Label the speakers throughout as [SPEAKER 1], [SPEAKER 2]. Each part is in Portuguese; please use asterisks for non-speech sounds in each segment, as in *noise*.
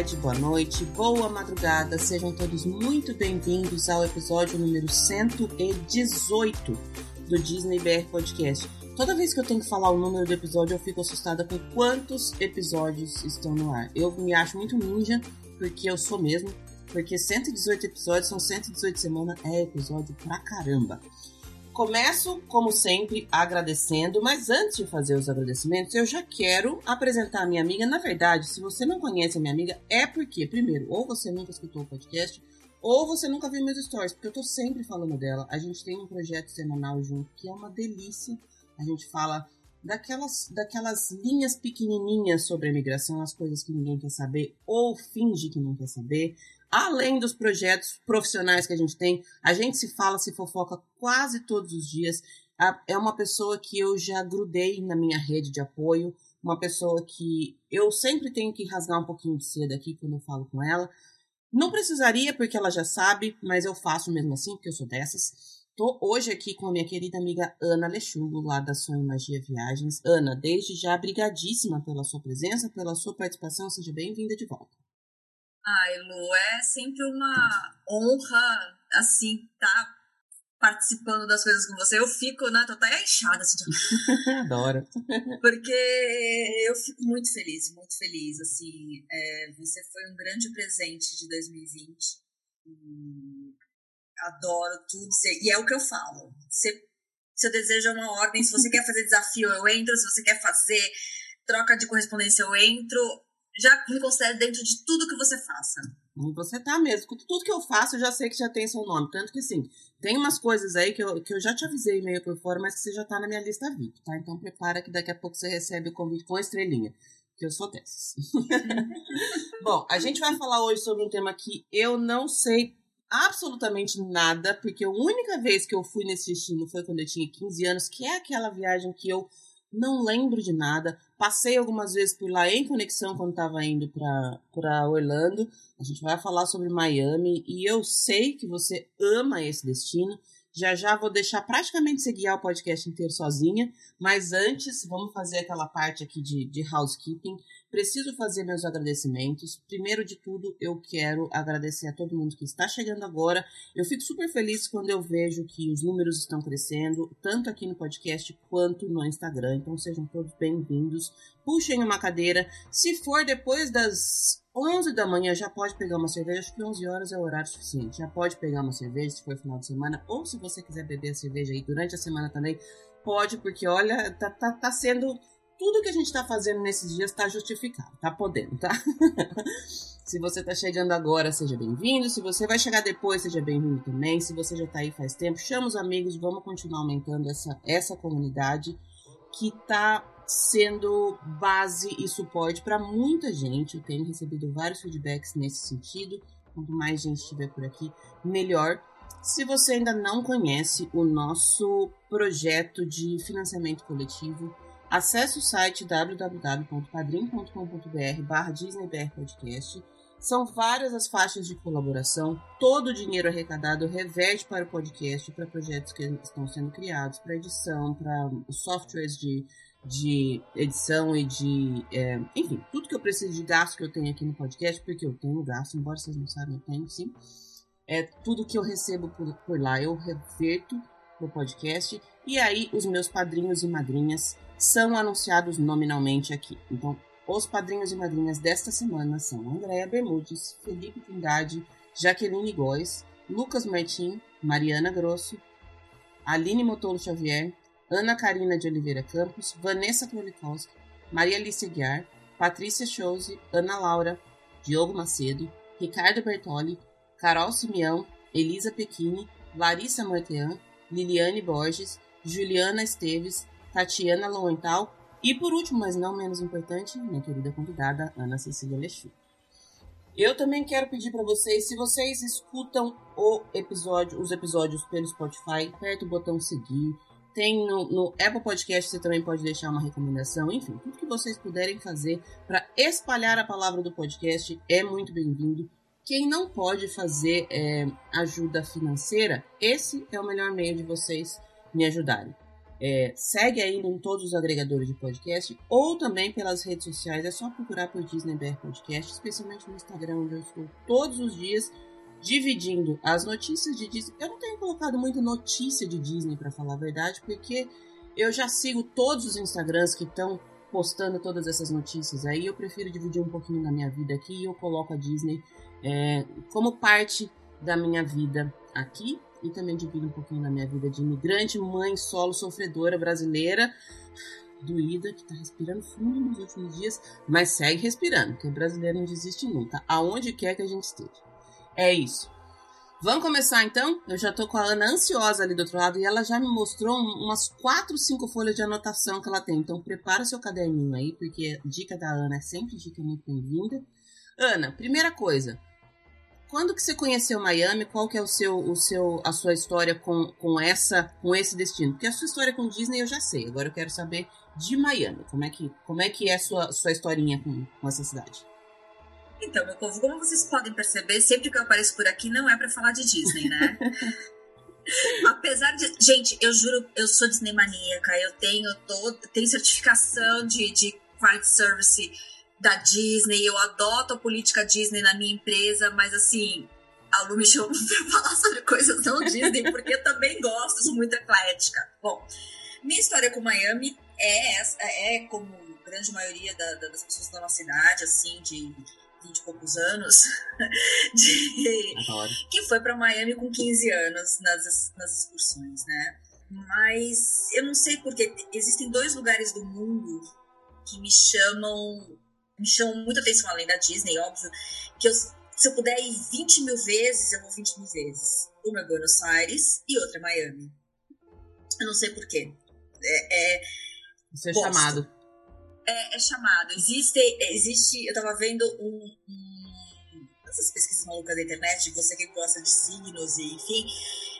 [SPEAKER 1] tarde, boa noite, boa madrugada. Sejam todos muito bem-vindos ao episódio número 118 do Disney BR Podcast. Toda vez que eu tenho que falar o número do episódio, eu fico assustada com quantos episódios estão no ar. Eu me acho muito ninja, porque eu sou mesmo. Porque 118 episódios são 118 semanas, é episódio pra caramba. Começo, como sempre, agradecendo, mas antes de fazer os agradecimentos, eu já quero apresentar a minha amiga. Na verdade, se você não conhece a minha amiga, é porque, primeiro, ou você nunca escutou o podcast, ou você nunca viu meus stories, porque eu tô sempre falando dela. A gente tem um projeto semanal junto que é uma delícia. A gente fala daquelas, daquelas linhas pequenininhas sobre a imigração, as coisas que ninguém quer saber ou finge que não quer saber. Além dos projetos profissionais que a gente tem, a gente se fala, se fofoca quase todos os dias. É uma pessoa que eu já grudei na minha rede de apoio, uma pessoa que eu sempre tenho que rasgar um pouquinho de seda aqui quando eu falo com ela. Não precisaria, porque ela já sabe, mas eu faço mesmo assim, porque eu sou dessas. Tô hoje aqui com a minha querida amiga Ana Lechugo, lá da Sonho Magia Viagens. Ana, desde já, brigadíssima pela sua presença, pela sua participação. Seja bem-vinda de volta.
[SPEAKER 2] Ai, Lu, é sempre uma honra, assim, tá participando das coisas com você. Eu fico, né, tô até inchada, assim. *laughs*
[SPEAKER 1] Adoro.
[SPEAKER 2] Porque eu fico muito feliz, muito feliz, assim. É, você foi um grande presente de 2020. E adoro tudo. E é o que eu falo. Se, seu desejo é uma ordem. Se você quer fazer desafio, eu entro. Se você quer fazer troca de correspondência, eu entro. Já me considero dentro de tudo que você faça.
[SPEAKER 1] Você tá mesmo. Tudo que eu faço, eu já sei que já tem seu nome. Tanto que, assim, tem umas coisas aí que eu, que eu já te avisei meio por fora, mas que você já tá na minha lista VIP, tá? Então prepara que daqui a pouco você recebe o convite com a estrelinha. Que eu sou dessas. *laughs* Bom, a gente vai falar hoje sobre um tema que eu não sei absolutamente nada, porque a única vez que eu fui nesse destino foi quando eu tinha 15 anos, que é aquela viagem que eu não lembro de nada. Passei algumas vezes por lá em conexão quando estava indo para Orlando. A gente vai falar sobre Miami e eu sei que você ama esse destino. Já já vou deixar praticamente você guiar o podcast inteiro sozinha, mas antes vamos fazer aquela parte aqui de, de housekeeping. Preciso fazer meus agradecimentos. Primeiro de tudo, eu quero agradecer a todo mundo que está chegando agora. Eu fico super feliz quando eu vejo que os números estão crescendo, tanto aqui no podcast quanto no Instagram. Então sejam todos bem-vindos. Puxem uma cadeira. Se for depois das 11 da manhã, já pode pegar uma cerveja. Acho que 11 horas é o horário suficiente. Já pode pegar uma cerveja se for final de semana. Ou se você quiser beber a cerveja aí durante a semana também, pode, porque olha, tá, tá, tá sendo tudo que a gente está fazendo nesses dias está justificado, tá podendo, tá? *laughs* Se você está chegando agora, seja bem-vindo. Se você vai chegar depois, seja bem-vindo também. Se você já está aí faz tempo, chama os amigos, vamos continuar aumentando essa, essa comunidade que está sendo base e suporte para muita gente. Eu tenho recebido vários feedbacks nesse sentido. Quanto mais gente estiver por aqui, melhor. Se você ainda não conhece o nosso projeto de financiamento coletivo, Acesse o site www.padrim.com.br barra Podcast. São várias as faixas de colaboração. Todo o dinheiro arrecadado reverte para o podcast, para projetos que estão sendo criados, para edição, para softwares de, de edição e de. É, enfim, tudo que eu preciso de gasto que eu tenho aqui no podcast, porque eu tenho gasto, embora vocês não saibam, eu tenho sim. É, tudo que eu recebo por, por lá eu reverto no podcast. E aí, os meus padrinhos e madrinhas são anunciados nominalmente aqui. Então, os padrinhos e madrinhas desta semana são Andréa Bermudes, Felipe Trindade, Jaqueline Góes, Lucas Martim, Mariana Grosso, Aline Motolo Xavier, Ana Karina de Oliveira Campos, Vanessa Krolikowski, Maria Alice Guiar, Patrícia Chose, Ana Laura, Diogo Macedo, Ricardo Bertoli, Carol Simeão, Elisa Pequini, Larissa Martean, Liliane Borges, Juliana Esteves, Tatiana Lowenthal e, por último, mas não menos importante, minha querida convidada, Ana Cecília Lechu. Eu também quero pedir para vocês, se vocês escutam o episódio, os episódios pelo Spotify, aperta o botão seguir. Tem no, no, Apple Podcast, você também pode deixar uma recomendação. Enfim, tudo que vocês puderem fazer para espalhar a palavra do podcast é muito bem-vindo. Quem não pode fazer é, ajuda financeira, esse é o melhor meio de vocês me ajudarem. É, segue aí em todos os agregadores de podcast ou também pelas redes sociais. É só procurar por Disney BR Podcast, especialmente no Instagram, onde eu estou todos os dias dividindo as notícias de Disney. Eu não tenho colocado muito notícia de Disney, para falar a verdade, porque eu já sigo todos os Instagrams que estão postando todas essas notícias aí. Eu prefiro dividir um pouquinho da minha vida aqui e eu coloco a Disney é, como parte da minha vida aqui e também divido um pouquinho da minha vida de imigrante, mãe solo sofredora brasileira, doída, que tá respirando fundo nos últimos dias, mas segue respirando, porque brasileiro não desiste nunca, aonde quer que a gente esteja. É isso. Vamos começar então? Eu já tô com a Ana ansiosa ali do outro lado e ela já me mostrou umas 4, 5 folhas de anotação que ela tem. Então prepara seu caderninho aí, porque dica da Ana é sempre dica muito bem-vinda. Ana, primeira coisa, quando que você conheceu Miami? Qual que é o seu, o seu, a sua história com, com essa, com esse destino? Porque a sua história com Disney eu já sei. Agora eu quero saber de Miami. Como é que, como é que é a sua, sua historinha com, com essa cidade?
[SPEAKER 2] Então, meu povo, como vocês podem perceber, sempre que eu apareço por aqui não é para falar de Disney, né? *laughs* Apesar de. Gente, eu juro, eu sou Disney maníaca. Eu tenho, todo, tenho certificação de, de quality service da Disney, eu adoto a política Disney na minha empresa, mas assim, a Lu me chamou pra falar sobre coisas não Disney, porque eu também gosto, sou muito eclética. Bom, minha história com Miami é, é como grande maioria da, da, das pessoas da nossa idade, assim, de 20 e poucos anos, *laughs* de, que foi para Miami com 15 anos nas, nas excursões, né? Mas eu não sei porque existem dois lugares do mundo que me chamam me chamam muita atenção, além da Disney, óbvio, que eu, se eu puder ir 20 mil vezes, eu vou 20 mil vezes. Uma é Buenos Aires e outra é Miami. Eu não sei porquê. É, é,
[SPEAKER 1] Isso é chamado.
[SPEAKER 2] É, é, chamado. Existe, existe. Eu tava vendo um, um essas pesquisas malucas da internet, você que gosta de signos e enfim,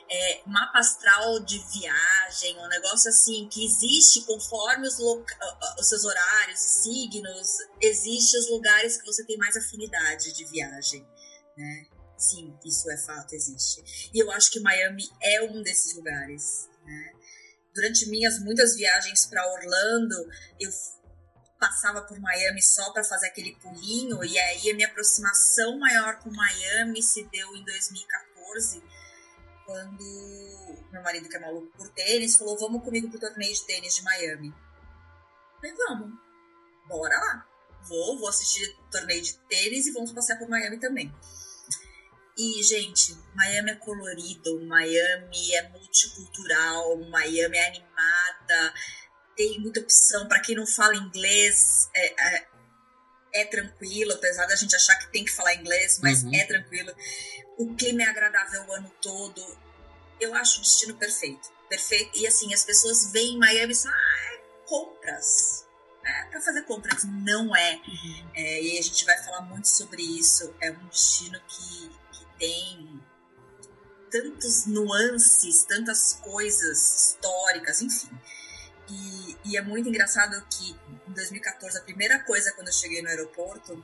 [SPEAKER 2] é, mapa astral de viagem, um negócio assim que existe conforme os, os seus horários e signos, existe os lugares que você tem mais afinidade de viagem, né? Sim, isso é fato, existe. E eu acho que Miami é um desses lugares, né? Durante minhas muitas viagens para Orlando, eu passava por Miami só para fazer aquele pulinho, e aí a minha aproximação maior com Miami se deu em 2014 quando meu marido, que é maluco por tênis, falou: Vamos comigo pro torneio de tênis de Miami. Falei: Vamos, bora lá. Vou, vou assistir torneio de tênis e vamos passear por Miami também. E, gente, Miami é colorido, Miami é multicultural, Miami é animada, tem muita opção. Para quem não fala inglês, é, é, é, tranquilo, apesar da gente achar que tem que falar inglês, mas uhum. é tranquilo. O clima é agradável o ano todo. Eu acho o destino perfeito. Perfeito. E assim, as pessoas veem Miami e dizem, ah, é compras. É para fazer compras. Não é. Uhum. é. E a gente vai falar muito sobre isso. É um destino que, que tem tantos nuances, tantas coisas históricas, enfim. E, e, é muito engraçado que em 2014, a primeira coisa quando eu cheguei no aeroporto,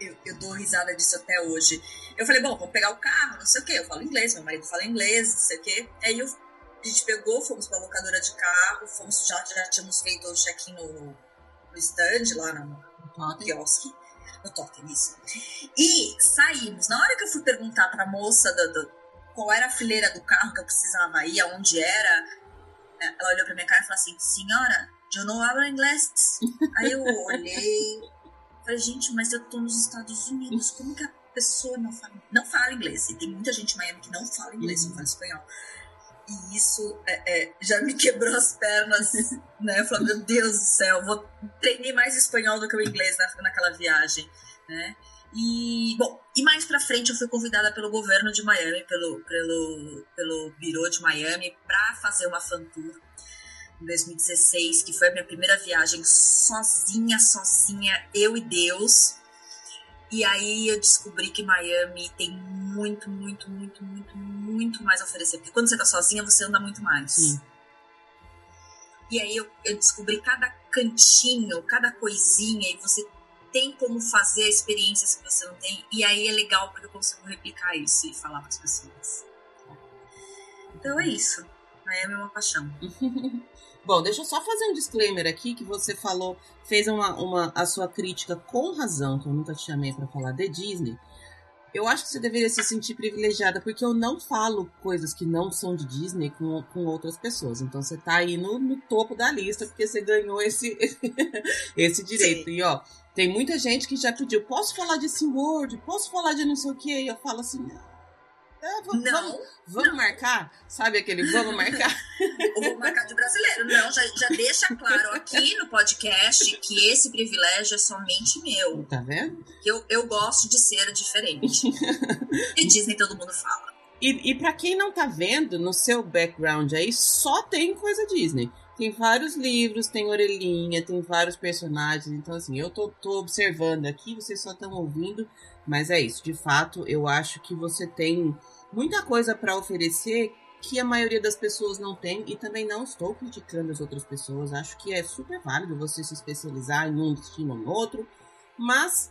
[SPEAKER 2] eu, eu, dou risada disso até hoje. Eu falei, bom, vamos pegar o carro, não sei o quê. Eu falo inglês, meu marido fala inglês, não sei o quê. Aí eu, a gente pegou, fomos pra locadora de carro, fomos, já, já tínhamos feito o check-in no, no stand, lá no, no quiosque. No totem, isso. E saímos. Na hora que eu fui perguntar pra moça do, do, qual era a fileira do carro que eu precisava ir, aonde era, ela olhou pra minha cara e falou assim, senhora, eu não hablo inglês. Aí eu olhei, Falei, gente, mas eu tô nos Estados Unidos, como que a pessoa não fala, não fala inglês? E tem muita gente em Miami que não fala inglês, uhum. não fala espanhol. E isso é, é, já me quebrou as pernas, né? Eu falei, meu Deus do céu, vou treinar mais espanhol do que o inglês na, naquela viagem, né? E, bom, e mais pra frente eu fui convidada pelo governo de Miami, pelo, pelo, pelo Bureau de Miami, para fazer uma fan tour em 2016, que foi a minha primeira viagem sozinha, sozinha, eu e Deus. E aí eu descobri que Miami tem muito, muito, muito, muito, muito mais a oferecer. Porque quando você tá sozinha, você anda muito mais. Sim. E aí eu, eu descobri cada cantinho, cada coisinha, e você tem como fazer experiências que você não tem. E aí é legal porque eu consigo replicar isso e falar para as pessoas. Então é isso. Miami é uma paixão. *laughs*
[SPEAKER 1] Bom, deixa eu só fazer um disclaimer aqui que você falou, fez uma, uma a sua crítica com razão, que eu nunca te chamei para falar de Disney. Eu acho que você deveria se sentir privilegiada, porque eu não falo coisas que não são de Disney com, com outras pessoas. Então você tá aí no, no topo da lista, porque você ganhou esse, *laughs* esse direito. Sim. E ó, tem muita gente que já pediu, posso falar de SeaWorld? Posso falar de não sei o quê? E eu falo assim, é, vamos, não, vamos, vamos não. marcar? Sabe aquele vamos marcar? *laughs*
[SPEAKER 2] vou marcar de brasileiro. Não, já, já deixa claro aqui no podcast que esse privilégio é somente meu.
[SPEAKER 1] Tá vendo?
[SPEAKER 2] Eu, eu gosto de ser diferente. e *laughs* Disney todo mundo fala.
[SPEAKER 1] E, e para quem não tá vendo, no seu background aí só tem coisa Disney. Tem vários livros, tem orelhinha, tem vários personagens. Então, assim, eu tô, tô observando aqui, vocês só estão ouvindo. Mas é isso, de fato, eu acho que você tem muita coisa para oferecer que a maioria das pessoas não tem e também não estou criticando as outras pessoas. Acho que é super válido você se especializar em um destino ou em outro, mas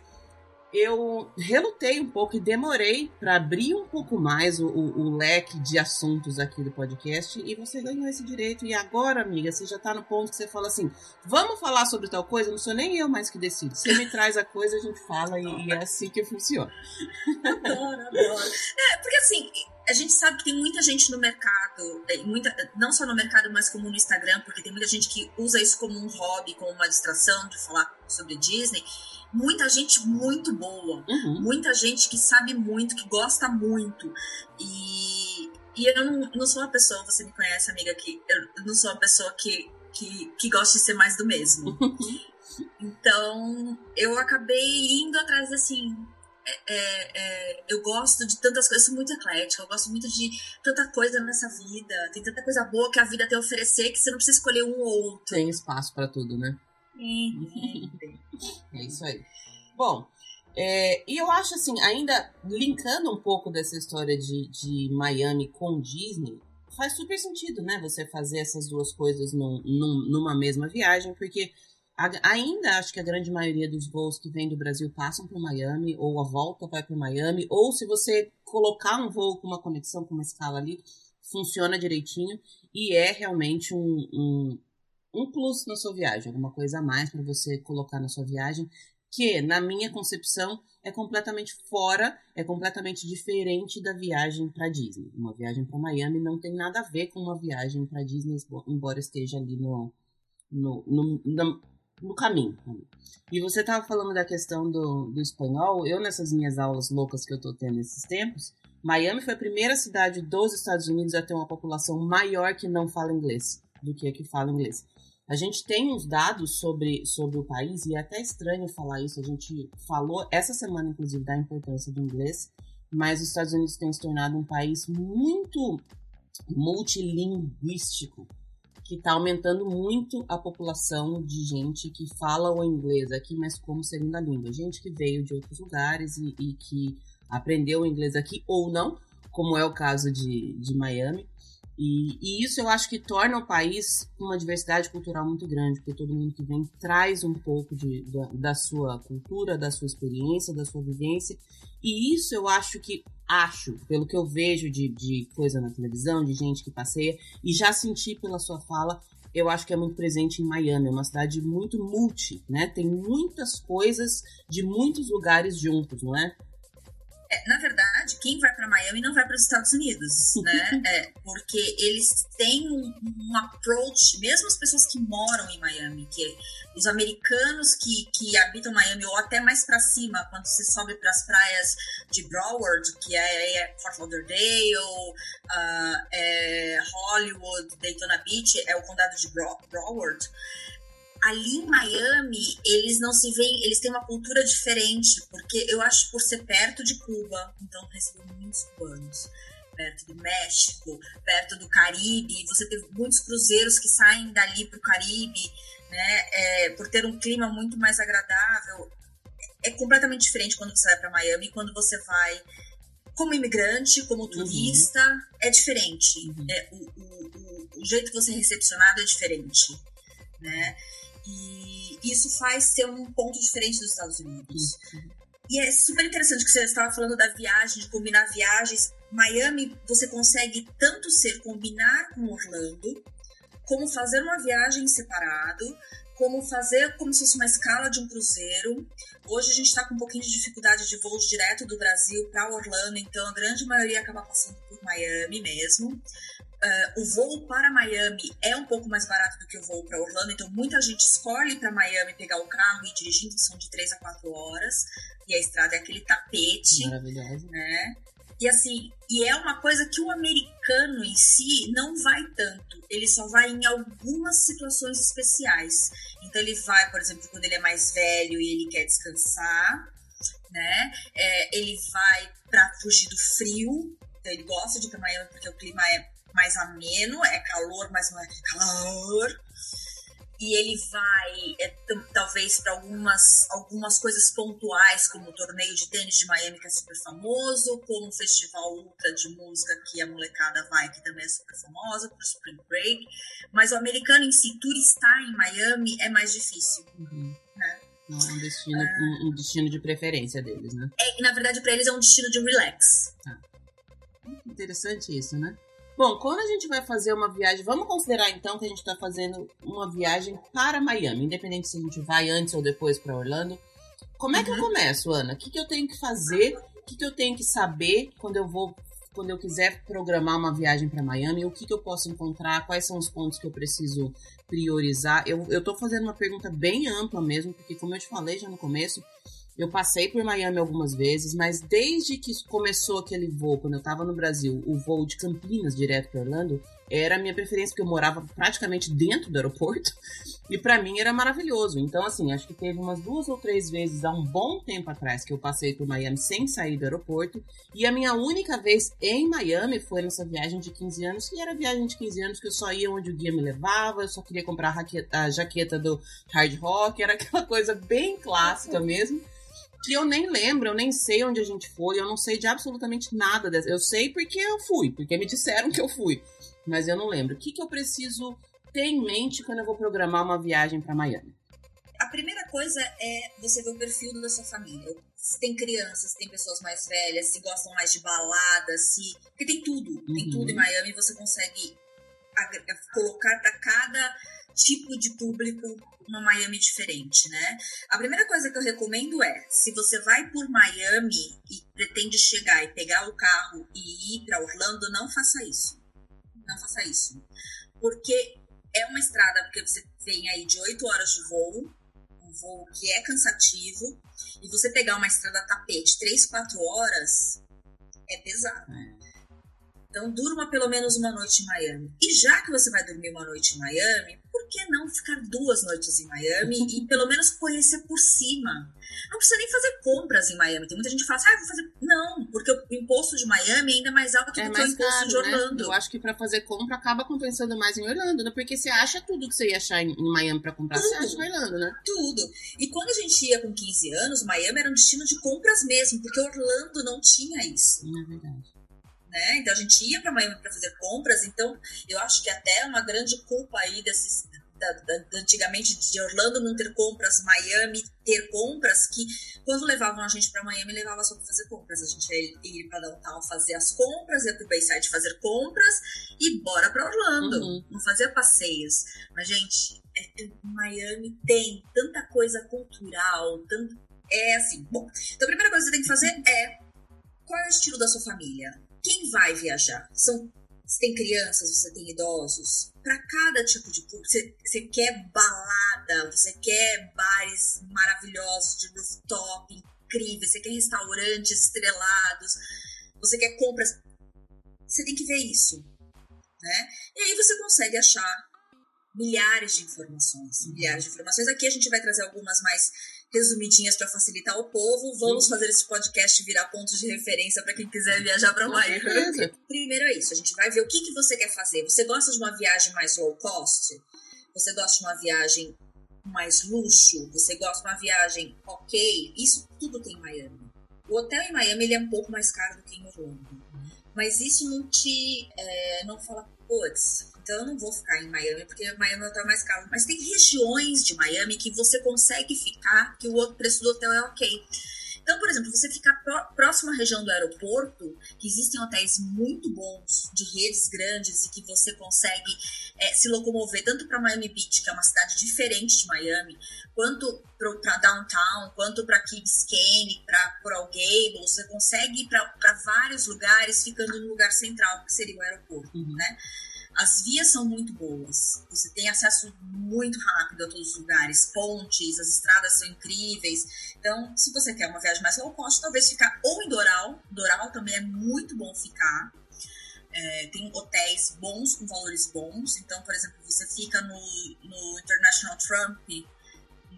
[SPEAKER 1] eu relutei um pouco e demorei para abrir um pouco mais o, o, o, leque de assuntos aqui do podcast e você ganhou esse direito. E agora, amiga, você já tá no ponto que você fala assim: vamos falar sobre tal coisa? Não sou nem eu mais que decido. Você me traz a coisa, a gente fala e, e é assim que funciona.
[SPEAKER 2] Adoro, adoro. É, porque assim, a gente sabe que tem muita gente no mercado, muita, não só no mercado, mas como no Instagram, porque tem muita gente que usa isso como um hobby, como uma distração de falar sobre Disney. Muita gente muito boa, uhum. muita gente que sabe muito, que gosta muito. E, e eu não, não sou uma pessoa, você me conhece, amiga, que eu não sou uma pessoa que, que, que gosta de ser mais do mesmo. *laughs* então, eu acabei indo atrás, assim, é, é, é, eu gosto de tantas coisas, eu sou muito eclética, eu gosto muito de tanta coisa nessa vida, tem tanta coisa boa que a vida tem a oferecer que você não precisa escolher um ou outro.
[SPEAKER 1] Tem espaço para tudo, né? É isso aí. Bom, é, e eu acho assim, ainda linkando um pouco dessa história de, de Miami com Disney, faz super sentido, né? Você fazer essas duas coisas num, num, numa mesma viagem, porque ainda acho que a grande maioria dos voos que vêm do Brasil passam por Miami, ou a volta vai para Miami, ou se você colocar um voo com uma conexão, com uma escala ali, funciona direitinho e é realmente um, um, um plus na sua viagem, alguma coisa a mais para você colocar na sua viagem, que, na minha concepção, é completamente fora, é completamente diferente da viagem para Disney. Uma viagem para Miami não tem nada a ver com uma viagem para Disney, embora esteja ali no, no, no, no no caminho. E você estava falando da questão do, do espanhol. Eu, nessas minhas aulas loucas que eu estou tendo esses tempos, Miami foi a primeira cidade dos Estados Unidos a ter uma população maior que não fala inglês do que a que fala inglês. A gente tem uns dados sobre, sobre o país, e é até estranho falar isso. A gente falou essa semana, inclusive, da importância do inglês, mas os Estados Unidos têm se tornado um país muito multilinguístico que está aumentando muito a população de gente que fala o inglês aqui, mas como segunda língua. Gente que veio de outros lugares e, e que aprendeu o inglês aqui ou não, como é o caso de, de Miami. E, e, isso eu acho que torna o país uma diversidade cultural muito grande, porque todo mundo que vem traz um pouco de, da, da sua cultura, da sua experiência, da sua vivência. E isso eu acho que acho, pelo que eu vejo de, de coisa na televisão, de gente que passeia, e já senti pela sua fala, eu acho que é muito presente em Miami. É uma cidade muito multi, né? Tem muitas coisas de muitos lugares juntos, não é?
[SPEAKER 2] É, na verdade, quem vai para Miami não vai para os Estados Unidos, *laughs* né? É, porque eles têm um, um, approach, mesmo as pessoas que moram em Miami, que os americanos que, que habitam Miami ou até mais para cima, quando se sobe para as praias de Broward, que é, é Fort Lauderdale, uh, Hollywood, Daytona Beach, é o condado de Broward ali em Miami, eles não se veem, eles têm uma cultura diferente, porque eu acho por ser perto de Cuba, então recebo muitos cubanos, perto do México, perto do Caribe, você tem muitos cruzeiros que saem dali para o Caribe, né, é, por ter um clima muito mais agradável. É completamente diferente quando você vai para Miami, quando você vai como imigrante, como uhum. turista, uhum. é diferente. Uhum. É, o, o, o, o jeito que você é recepcionado é diferente, né? E isso faz ser um ponto diferente dos Estados Unidos. Uhum. E é super interessante que você estava falando da viagem, de combinar viagens. Miami, você consegue tanto ser combinar com Orlando, como fazer uma viagem separado, como fazer como se fosse uma escala de um cruzeiro. Hoje a gente está com um pouquinho de dificuldade de voos direto do Brasil para Orlando, então a grande maioria acaba passando por Miami mesmo. Uh, o voo para Miami é um pouco mais barato do que o voo para Orlando, então muita gente escolhe para Miami pegar o carro e dirigindo, são de 3 a 4 horas, e a estrada é aquele tapete.
[SPEAKER 1] Maravilhoso.
[SPEAKER 2] Né? E assim, e é uma coisa que o americano em si não vai tanto. Ele só vai em algumas situações especiais. Então ele vai, por exemplo, quando ele é mais velho e ele quer descansar, né? É, ele vai para fugir do frio. Então ele gosta de ir para Miami porque o clima é mais ameno, é calor, mas não é calor e ele vai é, talvez para algumas, algumas coisas pontuais, como o torneio de tênis de Miami, que é super famoso, como o festival ultra de música que a molecada vai, que também é super famosa, para o Spring Break. Mas o americano em si, turistar em Miami é mais difícil.
[SPEAKER 1] Uhum. Né? Não é um destino, um, um, destino de preferência deles, né?
[SPEAKER 2] É, na verdade, para eles é um destino de relax.
[SPEAKER 1] Tá. Interessante isso, né? Bom, quando a gente vai fazer uma viagem, vamos considerar então que a gente está fazendo uma viagem para Miami, independente se a gente vai antes ou depois para Orlando. Como é que uhum. eu começo, Ana? O que, que eu tenho que fazer? O que, que eu tenho que saber quando eu vou, quando eu quiser programar uma viagem para Miami? O que, que eu posso encontrar? Quais são os pontos que eu preciso priorizar? Eu, eu tô fazendo uma pergunta bem ampla mesmo, porque como eu te falei já no começo, eu passei por Miami algumas vezes, mas desde que começou aquele voo, quando eu estava no Brasil, o voo de Campinas direto para Orlando, era a minha preferência, porque eu morava praticamente dentro do aeroporto, *laughs* e para mim era maravilhoso. Então, assim, acho que teve umas duas ou três vezes há um bom tempo atrás que eu passei por Miami sem sair do aeroporto, e a minha única vez em Miami foi nessa viagem de 15 anos, que era a viagem de 15 anos que eu só ia onde o guia me levava, eu só queria comprar a jaqueta do Hard Rock, era aquela coisa bem clássica mesmo que eu nem lembro, eu nem sei onde a gente foi, eu não sei de absolutamente nada dessa. Eu sei porque eu fui, porque me disseram que eu fui, mas eu não lembro. O que, que eu preciso ter em mente quando eu vou programar uma viagem para Miami?
[SPEAKER 2] A primeira coisa é você ver o perfil da sua família. Se tem crianças, se tem pessoas mais velhas, se gostam mais de balada, se. Porque tem tudo. Uhum. Tem tudo em Miami, você consegue colocar para cada tipo de público uma Miami diferente, né? A primeira coisa que eu recomendo é, se você vai por Miami e pretende chegar e pegar o carro e ir para Orlando, não faça isso. Não faça isso. Porque é uma estrada, porque você tem aí de 8 horas de voo, um voo que é cansativo, e você pegar uma estrada tapete 3, 4 horas é pesado. É. Então, durma pelo menos uma noite em Miami. E já que você vai dormir uma noite em Miami, por que não ficar duas noites em Miami e pelo menos conhecer por cima? Não precisa nem fazer compras em Miami. Tem muita gente que fala assim, ah, vou fazer. Não, porque o imposto de Miami é ainda mais alto é do que o imposto caro, de né? Orlando.
[SPEAKER 1] Né? Eu acho que para fazer compra acaba compensando mais em Orlando, né? Porque você acha tudo que você ia achar em Miami para comprar, tudo, você acha em Orlando, né?
[SPEAKER 2] Tudo. E quando a gente ia com 15 anos, Miami era um destino de compras mesmo, porque Orlando não tinha isso.
[SPEAKER 1] É verdade
[SPEAKER 2] né? Então a gente ia para Miami para fazer compras, então eu acho que até uma grande culpa aí desses da, da, antigamente de Orlando não ter compras, Miami ter compras, que quando levavam a gente para Miami, levava só para fazer compras. A gente ia, ir para downtown fazer as compras, ia para o Bayside fazer compras e bora para Orlando. Uhum. Não fazia passeios. Mas, gente, é, é, Miami tem tanta coisa cultural, tanto. É assim. Bom, então a primeira coisa que você tem que fazer é qual é o estilo da sua família? Quem vai viajar? São, você tem crianças, você tem idosos. Para cada tipo de público, você, você quer balada, você quer bares maravilhosos de rooftop, incríveis, você quer restaurantes estrelados, você quer compras. Você tem que ver isso. Né? E aí você consegue achar milhares de informações. Milhares de informações. Aqui a gente vai trazer algumas mais resumidinhas para facilitar o povo. Vamos fazer esse podcast virar pontos de referência para quem quiser viajar para Miami. Primeiro é isso, a gente vai ver o que, que você quer fazer. Você gosta de uma viagem mais low cost? Você gosta de uma viagem mais luxo? Você gosta de uma viagem ok? Isso tudo tem em Miami. O hotel em Miami ele é um pouco mais caro do que em Orlando. Mas isso não te. É, não fala, putz, então eu não vou ficar em Miami, porque Miami é o hotel mais caro. Mas tem regiões de Miami que você consegue ficar, que o preço do hotel é ok. Então, por exemplo, você ficar próximo à região do aeroporto, que existem hotéis muito bons, de redes grandes, e que você consegue é, se locomover tanto para Miami Beach, que é uma cidade diferente de Miami, quanto para downtown, quanto para Key Biscayne, para Coral Gables, você consegue ir para vários lugares ficando no lugar central, que seria o aeroporto, uhum. né? As vias são muito boas, você tem acesso muito rápido a todos os lugares, pontes, as estradas são incríveis. Então, se você quer uma viagem mais low cost, talvez ficar ou em Doral, Doral também é muito bom ficar. É, tem hotéis bons com valores bons. Então, por exemplo, você fica no, no International Trump,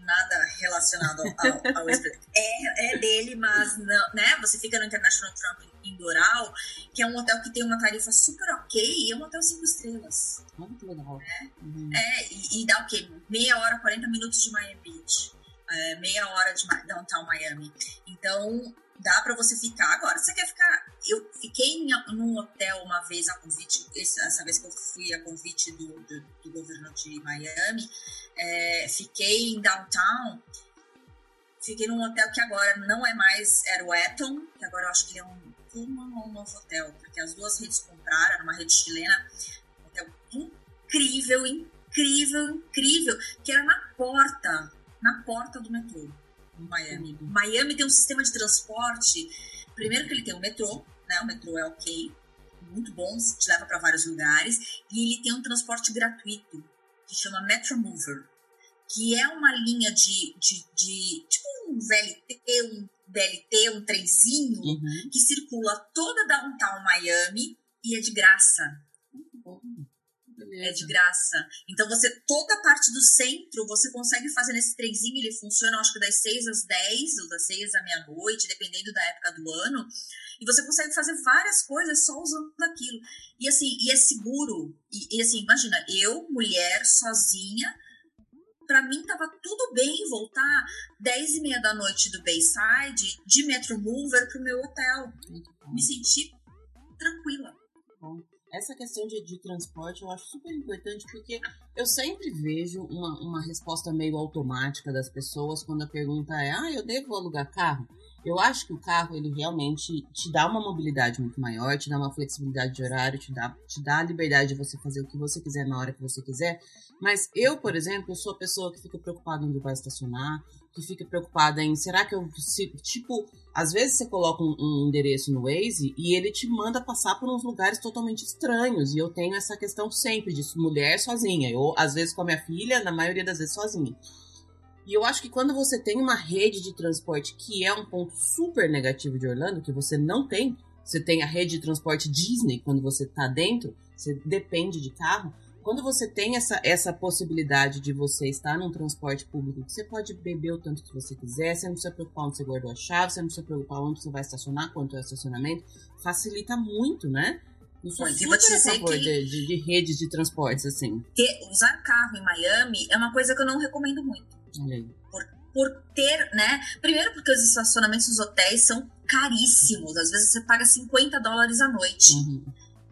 [SPEAKER 2] nada relacionado ao, ao é, é dele, mas não, né? Você fica no International Trump em Doral, que é um hotel que tem uma tarifa super ok e é um hotel cinco estrelas.
[SPEAKER 1] Muito legal.
[SPEAKER 2] É, uhum. é e, e, dá o quê? Meia hora, 40 minutos de Miami Beach. É, meia hora de downtown Miami. Então, dá para você ficar. Agora, você quer ficar. Eu fiquei num hotel uma vez a convite, essa vez que eu fui a convite do, do, do governo de Miami, é, fiquei em downtown. Fiquei num hotel que agora não é mais. Era o Eton, que agora eu acho que é um, um novo hotel, porque as duas redes compraram, uma rede chilena. Um hotel incrível, incrível, incrível, que era na porta, na porta do metrô. Miami. Miami tem um sistema de transporte. Primeiro que ele tem o metrô, né? O metrô é ok, muito bom, te leva para vários lugares. E ele tem um transporte gratuito que chama Metro Mover, que é uma linha de, de, de tipo um VLT, um BLT, um trenzinho uhum. que circula toda downtown Miami e é de graça. É de graça. Então você, toda a parte do centro, você consegue fazer nesse trenzinho, ele funciona acho que das 6 às 10, ou das 6 à meia-noite, dependendo da época do ano. E você consegue fazer várias coisas só usando aquilo. E assim, e é seguro. E, e assim, imagina, eu, mulher, sozinha, para mim tava tudo bem voltar 10 e meia da noite do Bayside de Metro Mover pro meu hotel. Me senti tranquila.
[SPEAKER 1] Essa questão de, de, transporte eu acho super importante porque eu sempre vejo uma, uma resposta meio automática das pessoas quando a pergunta é: ah, eu devo alugar carro? Eu acho que o carro ele realmente te dá uma mobilidade muito maior, te dá uma flexibilidade de horário, te dá, te dá a liberdade de você fazer o que você quiser na hora que você quiser. Mas eu, por exemplo, sou a pessoa que fica preocupada em onde vai estacionar, que fica preocupada em será que eu. Se, tipo, às vezes você coloca um, um, endereço no Waze e ele te manda passar por uns lugares totalmente estranhos. E eu tenho essa questão sempre de mulher sozinha. Eu, às vezes, com a minha filha, na maioria das vezes sozinha. E eu acho que quando você tem uma rede de transporte que é um ponto super negativo de Orlando, que você não tem, você tem a rede de transporte Disney quando você tá dentro, você depende de carro. Quando você tem essa, essa possibilidade de você estar num transporte público, você pode beber o tanto que você quiser, você não precisa preocupar onde você guardou a chave, você não precisa preocupar onde você vai estacionar, quanto é o estacionamento, facilita muito, muito, Eu sou super vou te a favor que de, de, de, redes de transportes, assim.
[SPEAKER 2] Ter, usar carro em Miami é uma coisa que eu não recomendo muito. Por, por ter, né? Primeiro porque os estacionamentos dos hotéis são caríssimos. Às vezes você paga 50 dólares a noite. Uhum.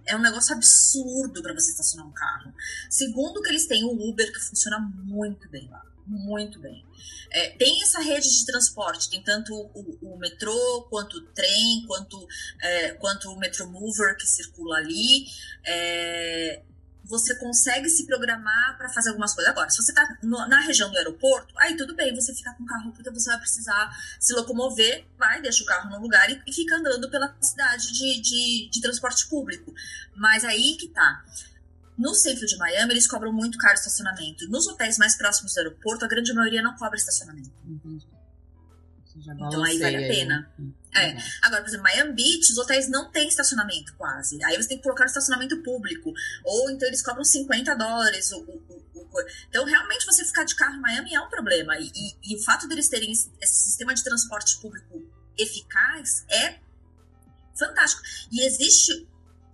[SPEAKER 2] É um negócio absurdo para você estacionar um carro. Segundo que eles têm o Uber, que funciona muito bem lá. Muito bem. É, tem essa rede de transporte, tem tanto o, o metrô, quanto o trem, quanto, é, quanto o Metromover que circula ali. É, você consegue se programar para fazer algumas coisas. Agora, se você está na região do aeroporto, aí tudo bem, você fica com o carro porque você vai precisar se locomover, vai, deixa o carro no lugar e, e fica andando pela cidade de, de, de, transporte público. Mas aí que tá. No centro de Miami, eles cobram muito caro estacionamento. Nos hotéis mais próximos do aeroporto, a grande maioria não cobra estacionamento. Entendi. Então aí vale a pena. Aí. É. Uhum. Agora, por exemplo, Miami Beach, os hotéis não têm estacionamento quase. Aí você tem que colocar no estacionamento público. Ou então eles cobram 50 dólares. O, o, o, então, realmente, você ficar de carro em Miami é um problema. E, e, e o fato deles terem esse, esse sistema de transporte público eficaz é fantástico. E existe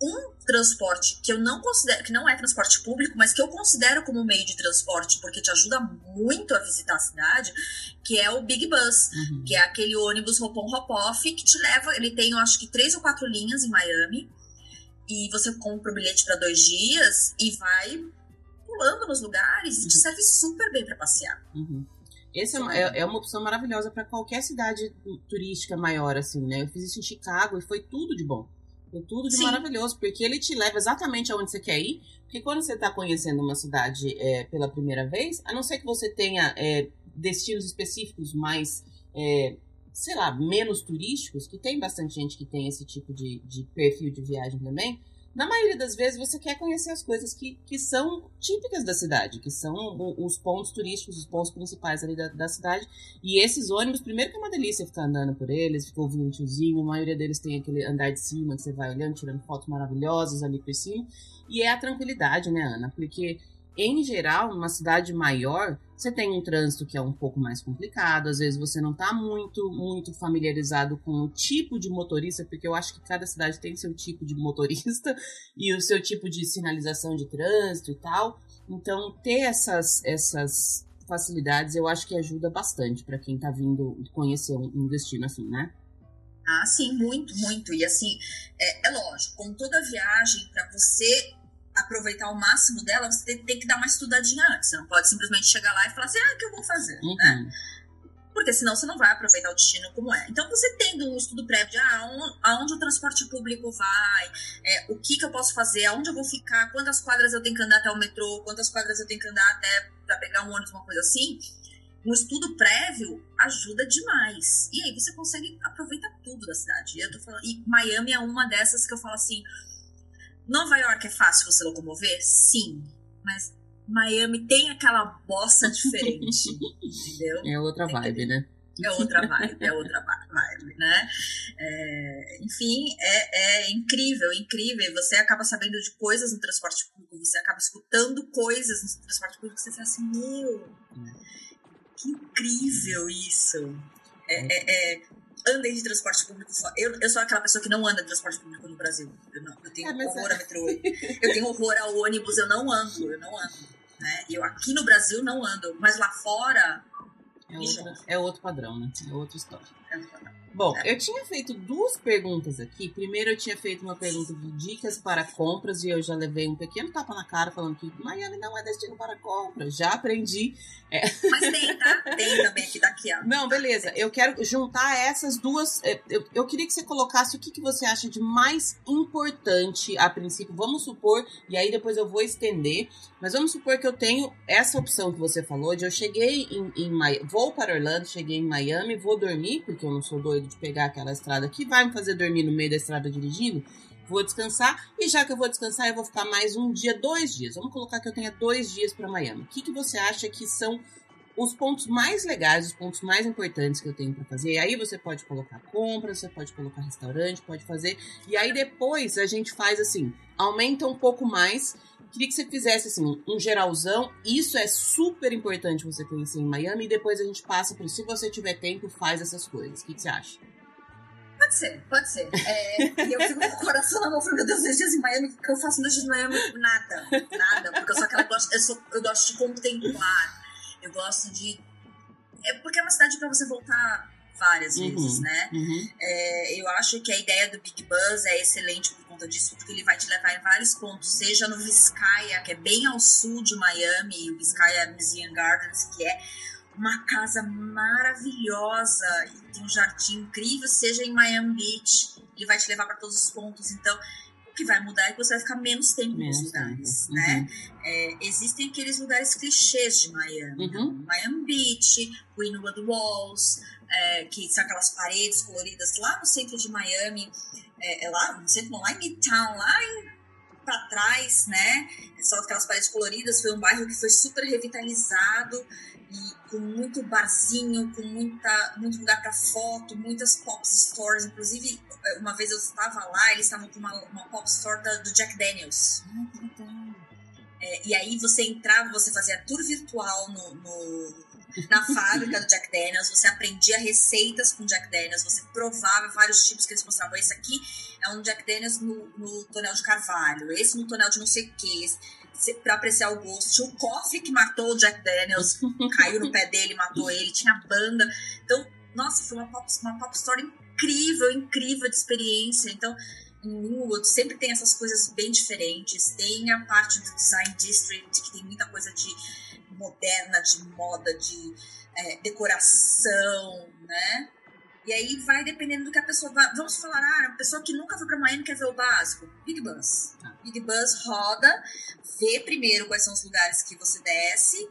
[SPEAKER 2] um transporte que eu não considero, que não é transporte público, mas que eu considero como meio de transporte, porque te ajuda muito a visitar a cidade, que é o Big Bus, uhum. que é aquele ônibus hop-on hop-off que te leva, ele tem, eu acho que três ou quatro linhas em Miami, e você compra o bilhete para dois dias e vai pulando nos lugares e te uhum. serve super bem para passear.
[SPEAKER 1] Uhum. Essa é, é uma opção maravilhosa para qualquer cidade turística maior, assim, né? Eu fiz isso em Chicago e foi tudo de bom. Foi tudo de Sim. maravilhoso, porque ele te leva exatamente aonde você quer ir. Porque quando você está conhecendo uma cidade é, pela primeira vez, a não ser que você tenha é, destinos específicos mais, é, sei lá, menos turísticos, que tem bastante gente que tem esse tipo de, de perfil de viagem também, na maioria das vezes você quer conhecer as coisas que, que são típicas da cidade, que são os pontos turísticos, os pontos principais ali da, da cidade. E esses ônibus, primeiro que é uma delícia ficar andando por eles, fica ouvindo um tiozinho, a maioria deles tem aquele andar de cima que você vai olhando, tirando fotos maravilhosas ali por cima. E é a tranquilidade, né, Ana? Porque em geral, numa cidade maior, você tem um trânsito que é um pouco mais complicado, às vezes você não está muito, muito familiarizado com o tipo de motorista, porque eu acho que cada cidade tem seu tipo de motorista *laughs* e o seu tipo de sinalização de trânsito e tal. Então, ter essas, essas facilidades eu acho que ajuda bastante para quem está vindo conhecer um destino assim, né?
[SPEAKER 2] Ah, sim, muito, muito. E assim, é, é lógico, como toda viagem, para você aproveitar o máximo dela, você tem, tem, que dar uma estudadinha antes. Você não pode simplesmente chegar lá e falar assim, ah, o que eu vou fazer, uhum. né? Porque senão você não vai aproveitar o destino como é. Então, você tendo um estudo prévio de ah, aonde, aonde o transporte público vai, é, o que, que eu posso fazer, aonde eu vou ficar, quantas quadras eu tenho que andar até o metrô, quantas quadras eu tenho que andar até para pegar um ônibus, uma coisa assim, um estudo prévio ajuda demais. E aí você consegue aproveitar tudo da cidade. E, eu tô falando, e Miami é uma dessas que eu falo assim Nova York é fácil você locomover? Sim. Mas Miami tem aquela bossa diferente, *laughs* entendeu?
[SPEAKER 1] É outra vibe, né?
[SPEAKER 2] É outra vibe, é outra vibe, né? É, enfim, é, é incrível, incrível. Você acaba sabendo de coisas no transporte público, você acaba escutando coisas no transporte público, você fala assim, meu, que incrível isso. É, é, é andem de transporte público. Eu, eu sou aquela pessoa que não anda de transporte público no Brasil. Eu, não, eu tenho é, horror é. a metrô. Eu tenho horror ao ônibus, eu não ando, eu não ando. Né? Eu aqui no Brasil não ando, mas lá fora.
[SPEAKER 1] É, outra, é outro padrão, né? É outra história. É outro padrão. Bom, eu tinha feito duas perguntas aqui. Primeiro, eu tinha feito uma pergunta de dicas para compras e eu já levei um pequeno tapa na cara falando que Miami não é destino para compras. Já aprendi.
[SPEAKER 2] É... Mas tem, tá? Tem também *laughs* aqui daqui, ó.
[SPEAKER 1] Não, beleza. Eu quero juntar essas duas. É, eu, eu queria que você colocasse o que, que você acha de mais importante a princípio. Vamos supor, e aí depois eu vou estender, mas vamos supor que eu tenho essa opção que você falou de eu cheguei em, em Miami, vou para Orlando, cheguei em Miami, vou dormir, porque eu não sou doido de pegar aquela estrada que vai me fazer dormir no meio da estrada dirigindo, vou descansar. E já que eu vou descansar, eu vou ficar mais um dia, dois dias. Vamos colocar que eu tenha dois dias para Miami. O que, que você acha que são os pontos mais legais, os pontos mais importantes que eu tenho para fazer. E aí você pode colocar compras, você pode colocar restaurante, pode fazer. E aí depois a gente faz assim, aumenta um pouco mais. Queria que você fizesse assim, um geralzão. Isso é super importante você conhecer em Miami. E depois a gente passa por se você tiver tempo, faz essas coisas. O que, que você acha?
[SPEAKER 2] Pode ser, pode ser. É, eu fico com o coração na mão, falando, meu Deus, dois dias em Miami, o que eu faço dois dias em Miami? Nada, nada. Porque eu sou aquela que gosta, eu, sou, eu gosto de contemplar. Eu gosto de. É porque é uma cidade para você voltar várias uhum, vezes, né? Uhum. É, eu acho que a ideia do Big Buzz é excelente por conta disso, porque ele vai te levar em vários pontos, seja no Vizcaya, que é bem ao sul de Miami, o Vizcaya Museum Gardens, que é uma casa maravilhosa e tem um jardim incrível, seja em Miami Beach, ele vai te levar para todos os pontos. Então, o que vai mudar é que você vai ficar menos tempo menos nos lugares, tempo. né? Uhum. É, existem aqueles lugares clichês de Miami, então, uhum. Miami Beach, Wynwood Walls, é, que são aquelas paredes coloridas lá no centro de Miami, é, é lá no centro, lá em Midtown, lá em para trás, né? São aquelas paredes coloridas. Foi um bairro que foi super revitalizado e com muito barzinho, com muita, muito lugar para foto, muitas pop stores. Inclusive, uma vez eu estava lá, eles estavam com uma, uma pop store da, do Jack Daniels. É, e aí você entrava, você fazia tour virtual no, no, na fábrica do Jack Daniels, você aprendia receitas com Jack Daniels, você provava vários tipos que eles mostravam. Esse aqui é um Jack Daniels no, no tonel de carvalho, esse no tonel de não sei o que para apreciar o gosto. Tinha o Coffee que matou o Jack Daniels, *laughs* caiu no pé dele, matou ele, tinha banda. Então, nossa, foi uma pop, uma pop story incrível, incrível de experiência. Então, em Wood sempre tem essas coisas bem diferentes. Tem a parte do Design District, que tem muita coisa de moderna, de moda, de é, decoração, né? E aí vai dependendo do que a pessoa vai. Vamos falar, ah, uma pessoa que nunca foi para Miami quer ver o básico. Big Bus. Ah. Big Bus roda, vê primeiro quais são os lugares que você desce,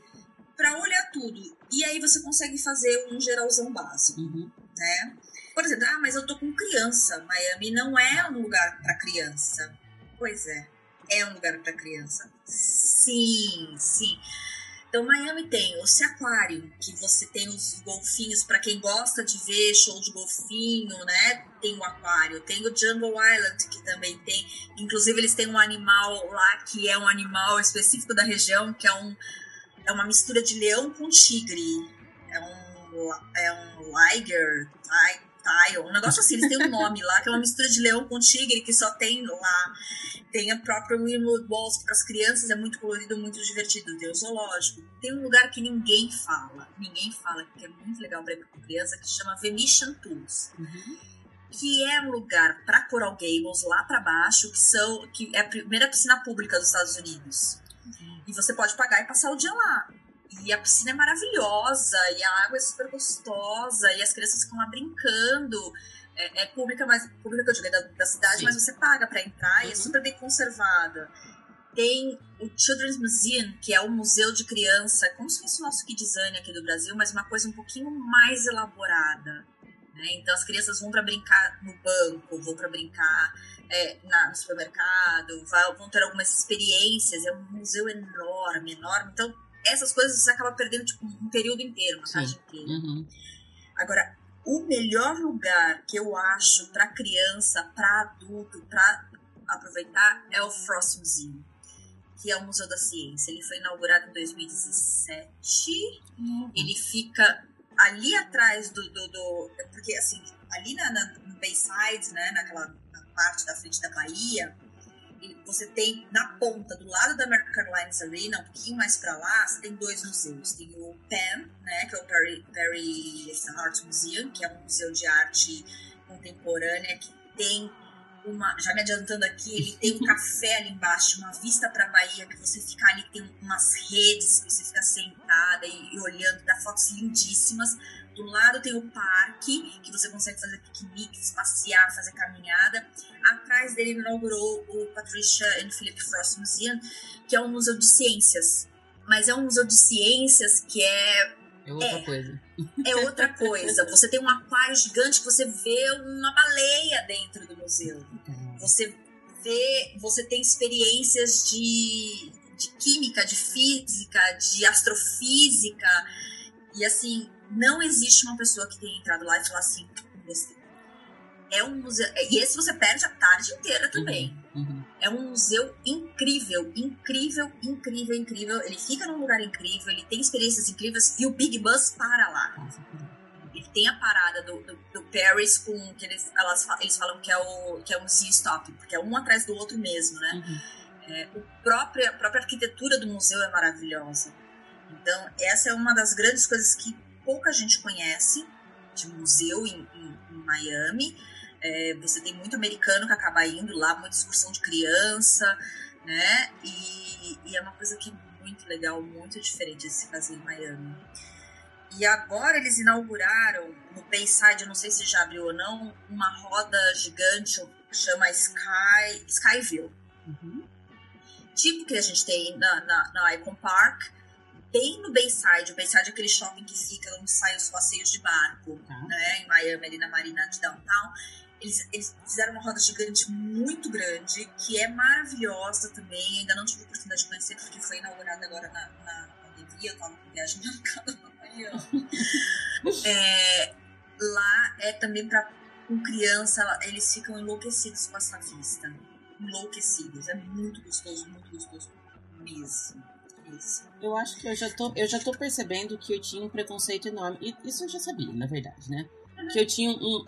[SPEAKER 2] para olhar tudo. E aí você consegue fazer um geralzão básico, uhum. né? Por exemplo, ah, mas eu tô com criança. Miami não é um lugar para criança. Pois é, é um lugar para criança. Sim, sim. Então, Miami tem o Aquário, que você tem os golfinhos, para quem gosta de ver show de golfinho, né? Tem o aquário. Tem o Jungle Island, que também tem. Inclusive, eles têm um animal lá que é um animal específico da região, que é, um, é uma mistura de leão com tigre. É um, é um liger, tile, um negócio assim. Eles têm um nome lá, que é uma mistura de leão com tigre, que só tem lá. Tem a própria Winwood Walls, que para as crianças é muito colorido, muito divertido. Tem o zoológico. Tem um lugar que ninguém fala, ninguém fala, que é muito legal para criança, que chama Venetian Pools. Uhum. Que é um lugar para Coral Gables, lá para baixo, que, são, que é a primeira piscina pública dos Estados Unidos. Uhum. E você pode pagar e passar o dia lá. E a piscina é maravilhosa, e a água é super gostosa, e as crianças ficam lá brincando é, é, pública, mas pública que eu digo é da, da cidade, Sim. mas você paga para entrar uhum. e é uhum. super bem conservada. Tem o Children's Museum, que é o museu de criança, como se fosse o nosso Kidzania aqui do Brasil, mas uma coisa um pouquinho mais elaborada. Né? Então as crianças vão para brincar no banco, vão para brincar é, na, no supermercado, vão ter algumas experiências. É um museu enorme, enorme. Então essas coisas você acaba perdendo tipo, um período inteiro, uma tarde inteira. Uhum. Agora, o melhor lugar que eu acho para criança, para adulto, para aproveitar é o Frost Museum, que é o Museu da Ciência. Ele foi inaugurado em 2017. Uhum. Ele fica ali atrás do, do, do, porque assim ali na, na, no Bayside, né, naquela na parte da frente da Bahia, você tem na ponta, do lado da American Airlines Arena, um pouquinho mais para lá, você tem dois museus. Tem o PEN, né, que é o Perry, Perry Art Museum, que é um museu de arte contemporânea que tem uma, já me adiantando aqui, ele tem um *laughs* café ali embaixo, uma vista para a Bahia, que você fica ali, tem umas redes que você fica sentada e, e olhando, dá fotos lindíssimas. Do lado tem o parque, que você consegue fazer piqueniques, passear, fazer caminhada. Atrás dele inaugurou o Patricia and Philip Frost Museum, que é um museu de ciências. Mas é um museu de ciências que é
[SPEAKER 1] é outra é, coisa.
[SPEAKER 2] É outra coisa. Você tem um aquário gigante que você vê uma baleia dentro do museu. Você vê, você tem experiências de, de química, de física, de astrofísica. E assim, não existe uma pessoa que tenha entrado lá e falar assim, gostei. É um museu. E esse você perde a tarde inteira também. Uhum, uhum. É um museu incrível, incrível, incrível, incrível. Ele fica num lugar incrível, ele tem experiências incríveis e o Big Bus para lá. Ele tem a parada do, do, do Paris com que eles, elas, eles falam que é o que é um stop, porque é um atrás do outro mesmo, né? Uhum. É, o próprio, a própria arquitetura do museu é maravilhosa. Então, essa é uma das grandes coisas que pouca gente conhece de museu em, em, em Miami. É, você tem muito americano que acaba indo lá, muita excursão de criança, né? E, e, é uma coisa que é muito legal, muito diferente de se fazer em Miami. E agora eles inauguraram no Bayside, não sei se já abriu ou não, uma roda gigante que chama Sky, Skyville. Uhum. Tipo que a gente tem na, na, na Icon Park, bem no Bayside. O Bayside é aquele shopping que fica onde saem os passeios de barco, tá. né? Em Miami, ali na Marina de Downtown. Eles, eles, fizeram uma roda gigante muito grande, que é maravilhosa também. Ainda não tive a oportunidade de conhecer, porque foi inaugurada agora na, na pandemia. Eu tava com viagem marcada na manhã. *laughs* é, lá é também para com criança, eles ficam enlouquecidos com essa vista. Enlouquecidos. É muito gostoso, muito gostoso mesmo.
[SPEAKER 1] Eu acho que eu já, tô, eu já tô percebendo que eu tinha um preconceito enorme. E isso eu já sabia, na verdade, né? Que eu tinha um,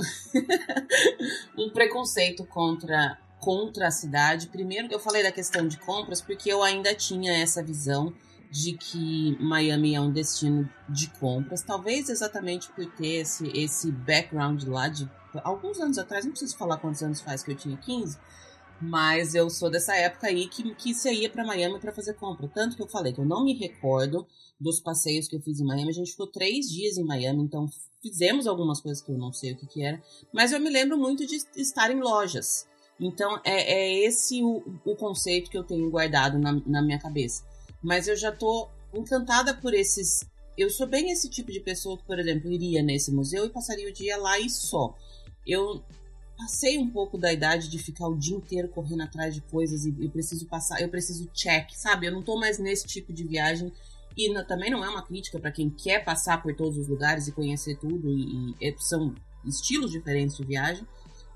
[SPEAKER 1] *laughs* um preconceito contra, contra a cidade. Primeiro, eu falei da questão de compras, porque eu ainda tinha essa visão de que Miami é um destino de compras. Talvez exatamente por ter esse, esse background lá de alguns anos atrás, não preciso falar quantos anos faz que eu tinha 15 Mas eu sou dessa época aí que, que você ia para Miami para fazer compra. Tanto que eu falei que eu não me recordo dos passeios que eu fiz em Miami. A gente ficou três dias em Miami, então fizemos algumas coisas que eu não sei o que, que era. Mas eu me lembro muito de estar em lojas. Então é, é esse o, o, conceito que eu tenho guardado na, na minha cabeça. Mas eu já tô encantada por esses. Eu sou bem esse tipo de pessoa que, por exemplo, iria nesse museu e passaria o dia lá e só. Eu passei um pouco da idade de ficar o dia inteiro correndo atrás de coisas e eu preciso passar, eu preciso check, sabe? Eu não tô mais nesse tipo de viagem e não, também não é uma crítica para quem quer passar por todos os lugares e conhecer tudo e, e, são estilos diferentes de viagem.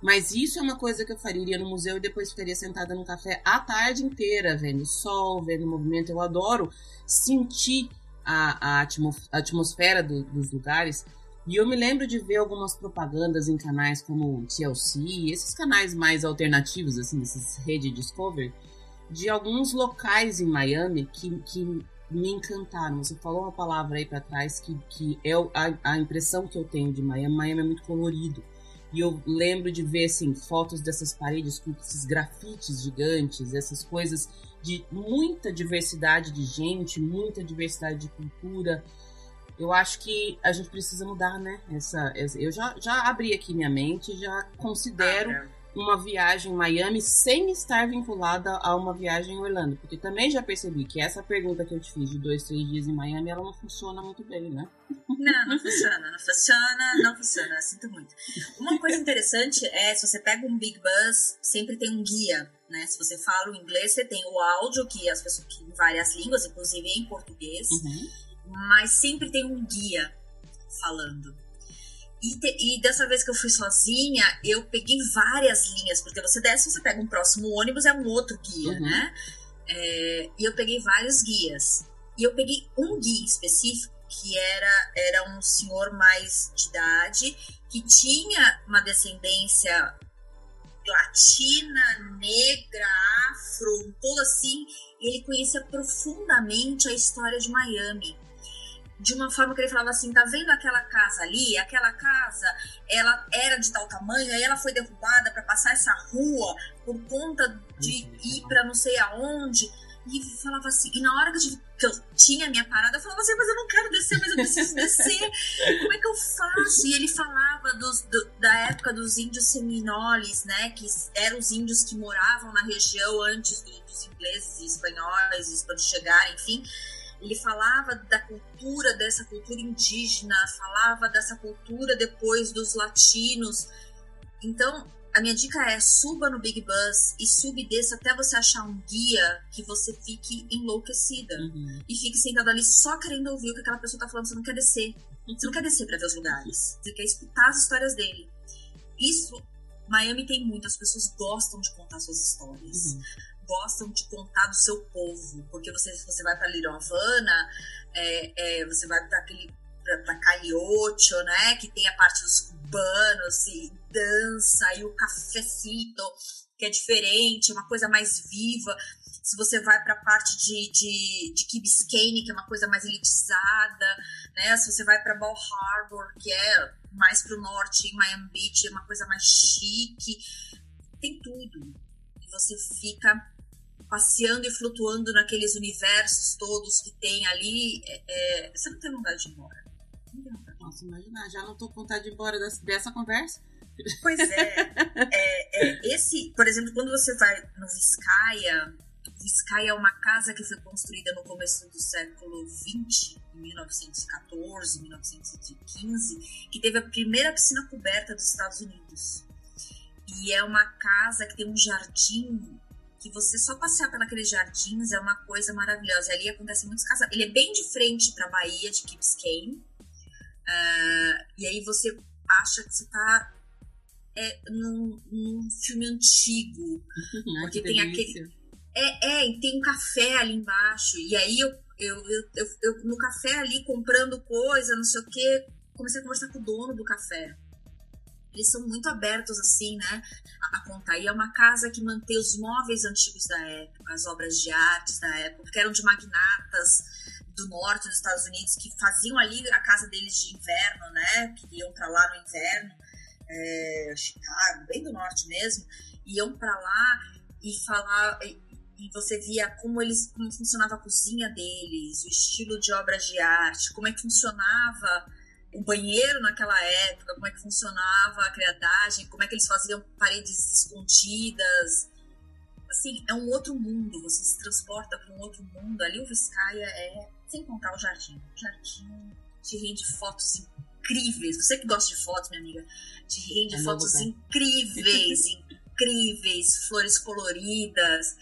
[SPEAKER 1] Mas isso é uma coisa que eu faria. Iria no museu e depois ficaria sentada no café a tarde inteira, vendo sol, vendo movimento. Eu adoro sentir a, a, atmosfera do, dos lugares. E eu me lembro de ver algumas propagandas em canais como TLC, esses canais mais alternativos, assim, desses rede Discovery, de alguns locais em Miami que, que me encantaram. Você falou uma palavra aí para trás que, que é a, a impressão que eu tenho de Miami. Miami é muito colorido. E eu lembro de ver assim, fotos dessas paredes com esses grafites gigantes, essas coisas de muita diversidade de gente, muita diversidade de cultura. Eu acho que a gente precisa mudar, né? Essa, essa eu já, já abri aqui minha mente, já considero ah, é uma viagem em Miami sem estar vinculada a uma viagem em Orlando. Porque também já percebi que essa pergunta que eu te fiz de dois, três dias em Miami, ela não funciona muito bem, né?
[SPEAKER 2] Não, não funciona, não funciona, não funciona, sinto muito. Uma coisa interessante é, se você pega um Big Bus, sempre tem um guia, né? Se você fala o inglês, você tem o áudio, que as pessoas que em várias línguas, inclusive em português, uhum. Mas sempre tem um guia falando. E, te, e, dessa vez que eu fui sozinha, eu peguei várias linhas, porque você desce, você pega um próximo ônibus, é um outro guia, uhum. né? É, e eu peguei vários guias. E eu peguei um guia específico, que era, era um senhor mais de idade, que tinha uma descendência latina, negra, afro, todo assim. E ele conhecia profundamente a história de Miami de uma forma que ele falava assim, tá vendo aquela casa ali? Aquela casa, ela era de tal tamanho, aí ela foi derrubada para passar essa rua por conta de ir para não sei aonde. E falava assim, e na hora que eu, que eu tinha a minha parada, eu falava assim, mas eu não quero descer, mas eu preciso descer. Como é que eu faço? E ele falava dos, do, da época dos índios seminoles, né? Que eram os índios que moravam na região antes do, dos ingleses e espanhóis, espanhóis chegarem, enfim ele falava da cultura, dessa cultura indígena, falava dessa cultura depois dos latinos. Então, a minha dica é suba no Big Bus e suba e desça até você achar um guia que você fique enlouquecida. Uhum. E fique sentado ali só querendo ouvir o que aquela pessoa tá falando. Você não quer descer. Você não quer descer para ver os lugares. Você quer escutar as histórias dele. Isso, Miami tem muito. As pessoas gostam de contar suas histórias. Uhum gostam de contar do seu povo, porque você, você vai para Little Havana, é, é, você vai para aquele para Caliocho, né, que tem a parte dos cubanos e dança e o cafecito, que é diferente, é uma coisa mais viva. Se você vai para a parte de, de, de Key Biscayne, que é uma coisa mais elitizada, né? Se você vai para Bal Harbor, que é mais para o norte, em Miami Beach, é uma coisa mais chique. Tem tudo. E você fica passeando e flutuando naqueles universos todos que tem ali, é, é, você não tem vontade de ir embora.
[SPEAKER 1] Nossa, imaginar, já não tô com vontade de ir embora dessa, dessa conversa.
[SPEAKER 2] Pois é, é, é, Esse, por exemplo, quando você vai no Vizcaya, Vizcaya é uma casa que foi construída no começo do século XX, em 1914, 1915, que teve a primeira piscina coberta dos Estados Unidos. E é uma casa que tem um jardim que você só passear pelos jardins é uma coisa maravilhosa. E ali acontece muitos casos. Ele é bem de frente para a Bahia de Key Biscayne. Uh, e aí você acha que você está é, num, num, filme antigo. *laughs*
[SPEAKER 1] Porque tem delícia. aquele.
[SPEAKER 2] É, é, e tem um café ali embaixo. E aí eu, eu, eu, eu, eu no café ali comprando coisa, não sei o quê, comecei a conversar com o dono do café eles são muito abertos assim, né, a, contar. E é uma casa que mantém os móveis antigos da época, as obras de artes da época, que eram de magnatas do norte dos Estados Unidos que faziam ali a casa deles de inverno, né, que iam para lá no inverno, é, Chicago, bem do norte mesmo, iam para lá e falar. E você via como eles como funcionava a cozinha deles, o estilo de obras de arte, como é que funcionava o banheiro naquela época, como é que funcionava a criadagem, como é que eles faziam paredes escondidas. Assim, é um outro mundo, você se transporta para um outro mundo. Ali o Vizcaya é, sem contar o jardim. O jardim te rende fotos incríveis. Você que gosta de fotos, minha amiga, te rende é fotos incríveis, *laughs* incríveis, flores coloridas.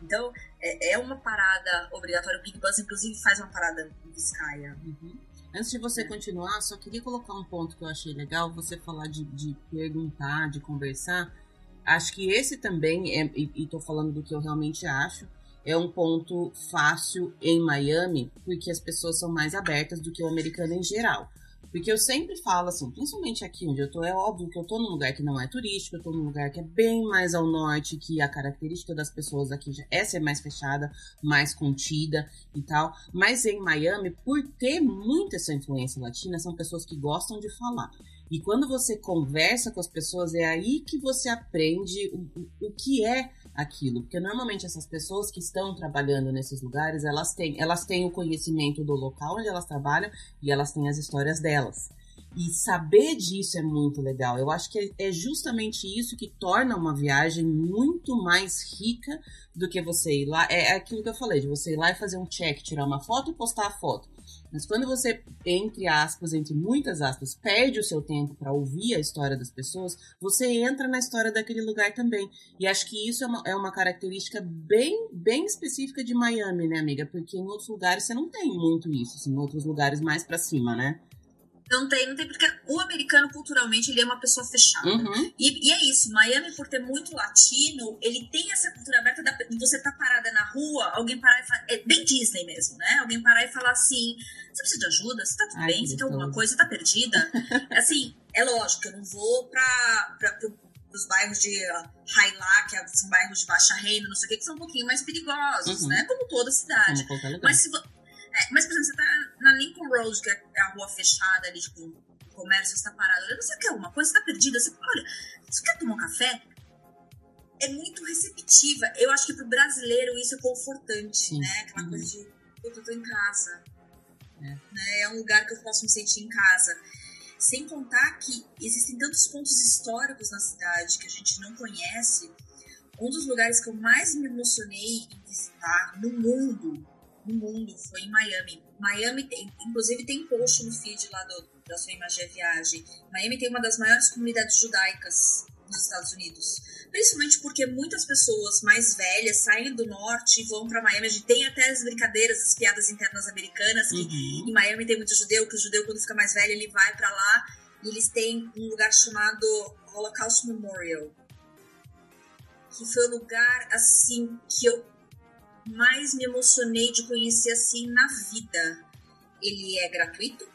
[SPEAKER 2] Então, é, é, uma parada obrigatória. O Big Bus, inclusive, faz uma parada em Vizcaya.
[SPEAKER 1] Uhum. Antes de você continuar, só queria colocar um ponto que eu achei legal, você falar de, de perguntar, de conversar. Acho que esse também, é, e, estou falando do que eu realmente acho, é um ponto fácil em Miami, porque as pessoas são mais abertas do que o americano em geral. Porque eu sempre falo assim, principalmente aqui onde eu tô, é óbvio que eu tô num lugar que não é turístico, eu tô num lugar que é bem mais ao norte, que a característica das pessoas aqui é ser mais fechada, mais contida e tal. Mas em Miami, por ter muita essa influência latina, são pessoas que gostam de falar. E quando você conversa com as pessoas, é aí que você aprende o, o que é aquilo. Porque normalmente essas pessoas que estão trabalhando nesses lugares, elas têm, elas têm o conhecimento do local onde elas trabalham e elas têm as histórias delas. E saber disso é muito legal. Eu acho que é justamente isso que torna uma viagem muito mais rica do que você ir lá. É aquilo que eu falei, de você ir lá e fazer um check, tirar uma foto e postar a foto. Mas quando você, entre aspas, entre muitas aspas, perde o seu tempo para ouvir a história das pessoas, você entra na história daquele lugar também. E acho que isso é uma, é uma característica bem, bem específica de Miami, né, amiga? Porque em outros lugares você não tem muito isso, assim, em outros lugares mais para cima, né?
[SPEAKER 2] Não tem, não tem, porque o americano, culturalmente, ele é uma pessoa fechada. Uhum. E, e, é isso, Miami, por ter muito latino, ele tem essa cultura aberta de você tá parada na rua, alguém parar e falar. É bem Disney mesmo, né? Alguém parar e falar assim: você precisa de ajuda? Você tá tudo Ai, bem? Você tem alguma coisa? Você tá perdida? *laughs* assim, é lógico, eu não vou pra, pra, os bairros de Hailá, que são bairros de baixa renda, não sei o que, que são um pouquinho mais perigosos, uhum. né? Como toda cidade. Mas se, é, mas, por exemplo, você tá na Lincoln Road, que é a rua fechada ali, tipo, o comércio está parado. Olha, você quer alguma coisa? Você tá perdida? Você, olha, você quer tomar um café? É muito receptiva. Eu acho que pro brasileiro isso é confortante, Sim. né? Aquela uhum. coisa de, eu tô em casa. É. Né? é um lugar que eu posso me sentir em casa. Sem contar que existem tantos pontos históricos na cidade que a gente não conhece. Um dos lugares que eu mais me emocionei em visitar no mundo no mundo foi em Miami. Miami tem, inclusive tem post no feed lá do, da sua imagem viagem. Miami tem uma das maiores comunidades judaicas nos Estados Unidos. Principalmente porque muitas pessoas mais velhas saem do norte e vão para Miami. A gente tem até as brincadeiras, as piadas internas americanas, que uhum. em Miami tem muito judeu, que o judeu, quando fica mais velho, ele vai para lá e eles têm um lugar chamado Holocaust Memorial. Que foi o lugar, assim, que eu mais me emocionei de conhecer assim na vida. Ele é gratuito,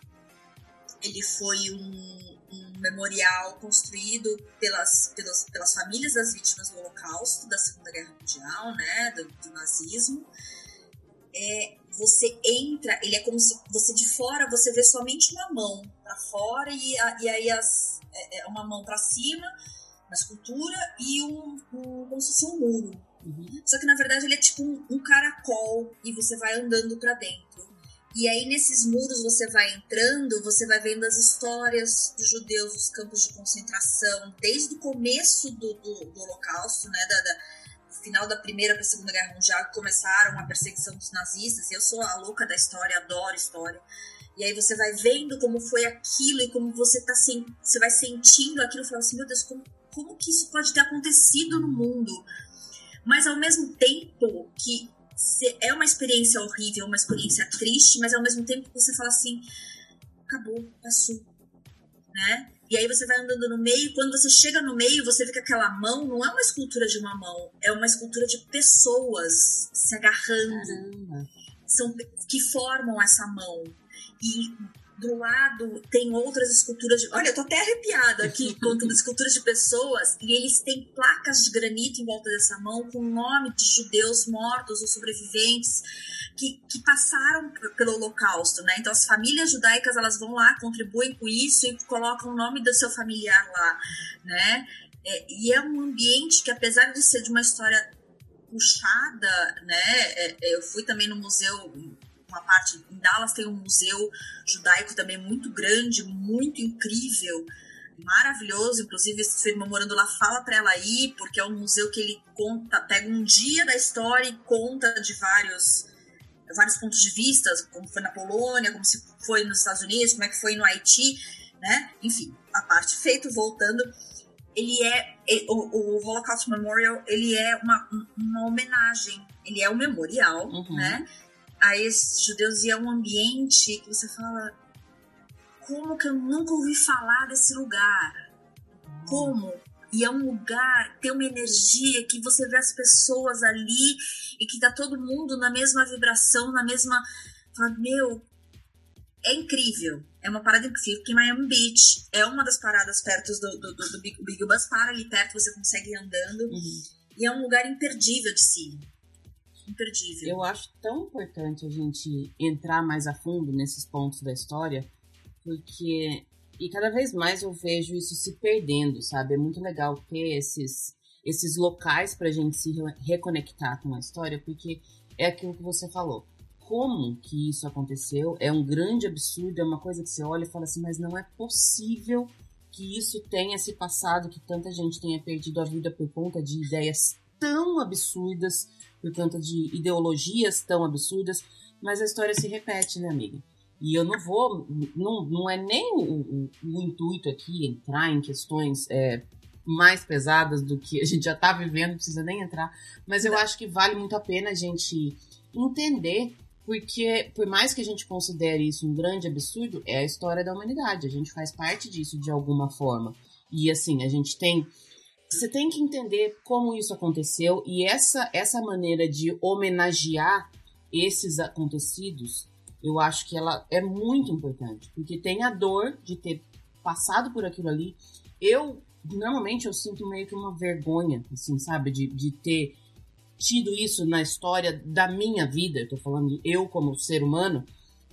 [SPEAKER 2] ele foi um, um memorial construído pelas, pelas, pelas, famílias das vítimas do Holocausto, da Segunda Guerra Mundial, né, do, do nazismo. É, você entra, ele é como se você de fora você vê somente uma mão para fora e, a, e aí as, é, é uma mão para cima na escultura e um, um, como se fosse um muro Uhum. Só que na verdade ele é tipo um, um caracol e você vai andando para dentro. E aí nesses muros você vai entrando, você vai vendo as histórias dos judeus dos campos de concentração, desde o começo do, do, do Holocausto, né, da, da final da Primeira para a Segunda Guerra Mundial, começaram a perseguição dos nazistas. Eu sou a louca da história, adoro história. E aí você vai vendo como foi aquilo e como você tá sen você vai sentindo aquilo e fala assim, meu Deus, como, como que isso pode ter acontecido no mundo? Mas ao mesmo tempo que é uma experiência horrível, uma experiência triste, mas ao mesmo tempo você fala assim, acabou, passou, né? E aí você vai andando no meio, quando você chega no meio, você vê que aquela mão não é uma escultura de uma mão, é uma escultura de pessoas se agarrando, são que formam essa mão. E do lado tem outras esculturas de. Olha, eu tô até arrepiada aqui *laughs* contando esculturas de pessoas e eles têm placas de granito em volta dessa mão com o nome de judeus mortos ou sobreviventes que, que passaram pelo Holocausto, né? Então as famílias judaicas elas vão lá, contribuem com isso e colocam o nome do seu familiar lá, né? É, e é um ambiente que, apesar de ser de uma história puxada, né? É, é, eu fui também no museu, uma parte em Dallas tem um museu judaico também muito grande, muito incrível, maravilhoso. Inclusive, se sua irmã morando lá, fala para ela ir, porque é um museu que ele conta, pega um dia da história e conta de vários vários pontos de vista, como foi na Polônia, como se foi nos Estados Unidos, como é que foi no Haiti, né? Enfim, a parte feito voltando ele é o, o, Holocaust Memorial ele é uma, uma homenagem ele é um memorial uhum. né a esses judeus e é um ambiente que você fala como que eu nunca ouvi falar desse lugar como e é um lugar tem uma energia que você vê as pessoas ali e que tá todo mundo na mesma vibração na mesma meu é incrível. É uma parada incrível, porque Miami Beach é uma das paradas perto do, do, do, do Big, Big Bus. Para ali perto, você consegue ir andando. Uhum. E é um lugar imperdível de si. Imperdível.
[SPEAKER 1] Eu acho tão importante a gente entrar mais a fundo nesses pontos da história, porque. E cada vez mais eu vejo isso se perdendo, sabe? É muito legal ter esses, esses locais pra gente se reconectar com a história, porque é aquilo que você falou como que isso aconteceu. É um grande absurdo, é uma coisa que você olha e fala assim, mas não é possível que isso tenha se passado, que tanta gente tenha perdido a vida por conta de ideias tão absurdas, por conta de ideologias tão absurdas, mas a história se repete, né, amiga? E eu não vou, não, não é nem o, o, o intuito aqui entrar em questões é, mais pesadas do que a gente já está vivendo, não precisa nem entrar, mas eu acho que vale muito a pena a gente entender porque, por mais que a gente considere isso um grande absurdo, é a história da humanidade. A gente faz parte disso de alguma forma. E assim, a gente tem. Você tem que entender como isso aconteceu e essa, essa maneira de homenagear esses acontecidos, eu acho que ela é muito importante. Porque tem a dor de ter passado por aquilo ali. Eu, normalmente, eu sinto meio que uma vergonha, assim, sabe? De, de ter tido isso na história da minha vida, eu tô falando eu como ser humano,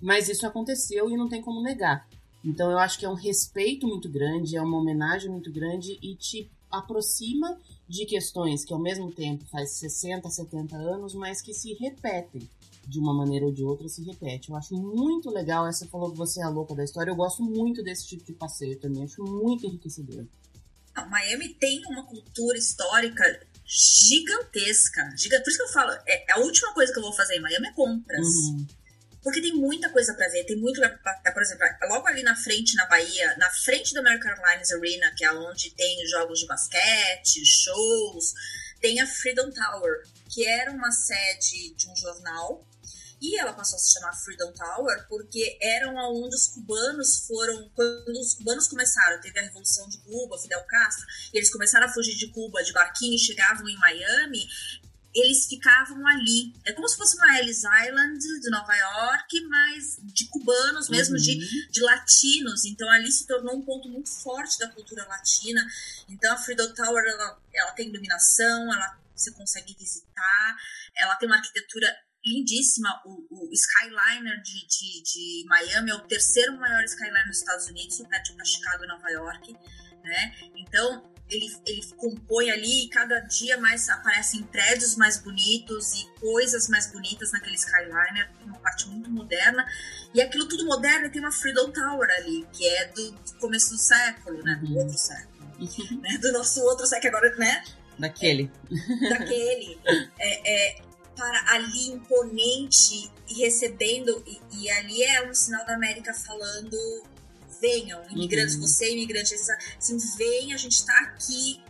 [SPEAKER 1] mas isso aconteceu e não tem como negar. Então eu acho que é um respeito muito grande, é uma homenagem muito grande e te aproxima de questões que ao mesmo tempo faz 60, 70 anos, mas que se repetem de uma maneira ou de outra se repete. Eu acho muito legal, essa falou que você é a louca da história, eu gosto muito desse tipo de passeio também, acho muito enriquecedor.
[SPEAKER 2] Miami tem uma cultura histórica gigantesca. Gigante. Por isso que eu falo, é, a última coisa que eu vou fazer em Miami é compras. Uhum. Porque tem muita coisa para ver, tem muito lugar pra, por exemplo, logo ali na frente, na Bahia, na frente do American Airlines Arena, que é onde tem jogos de basquete, shows, tem a Freedom Tower, que era uma sede de um jornal e ela passou a se chamar Freedom Tower porque eram onde os cubanos foram. Quando os cubanos começaram, teve a Revolução de Cuba, Fidel Castro, eles começaram a fugir de Cuba de barquinho e chegavam em Miami, eles ficavam ali. É como se fosse uma Ellis Island de Nova York, mas de cubanos, mesmo uhum. de, de latinos. Então ali se tornou um ponto muito forte da cultura latina. Então a Freedom Tower ela, ela tem iluminação, ela você consegue visitar, ela tem uma arquitetura lindíssima. O, o Skyliner de, de, de, Miami é o terceiro maior Skyliner dos Estados Unidos, perto para Chicago e Nova York. Né? Então, ele, ele compõe ali e cada dia mais aparecem prédios mais bonitos e coisas mais bonitas naquele Skyliner, uma parte muito moderna. E aquilo tudo moderno tem uma Freedom Tower ali, que é do, do começo do século, né? Do uhum. outro século. Uhum. Né? Do nosso outro século agora, né?
[SPEAKER 1] Daquele.
[SPEAKER 2] daquele. É, é, para ali imponente e recebendo, e, e, ali é um sinal da América falando: venham, imigrantes, uhum. você imigrante, assim, vem, a gente está aqui,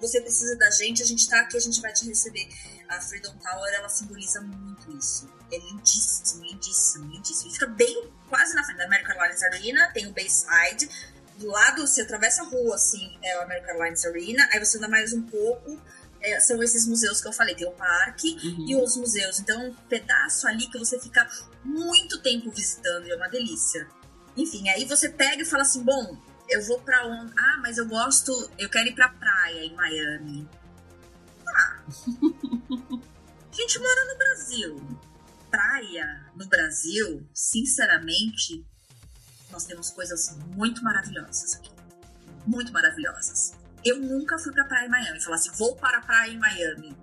[SPEAKER 2] você precisa da gente, a gente está aqui, a gente vai te receber. A Freedom Tower, ela simboliza muito isso. É lindíssimo, lindíssimo, lindíssimo. Fica bem quase na frente da American Airlines Arena, tem o Bayside. Do lado, você atravessa a rua, assim, é o American Airlines Arena, aí você anda mais um pouco, é, são esses museus que eu falei, tem o parque uhum. e os museus. Então, um pedaço ali que você fica muito tempo visitando e é uma delícia. Enfim, aí você pega e fala assim, bom, eu vou pra onde? Ah, mas eu gosto, eu quero ir pra praia em Miami. Ah, *laughs* a gente mora no Brasil. Praia no Brasil, sinceramente, nós temos coisas muito maravilhosas aqui. Muito maravilhosas. Eu nunca fui pra praia em Miami. Falar assim, vou para a praia em Miami.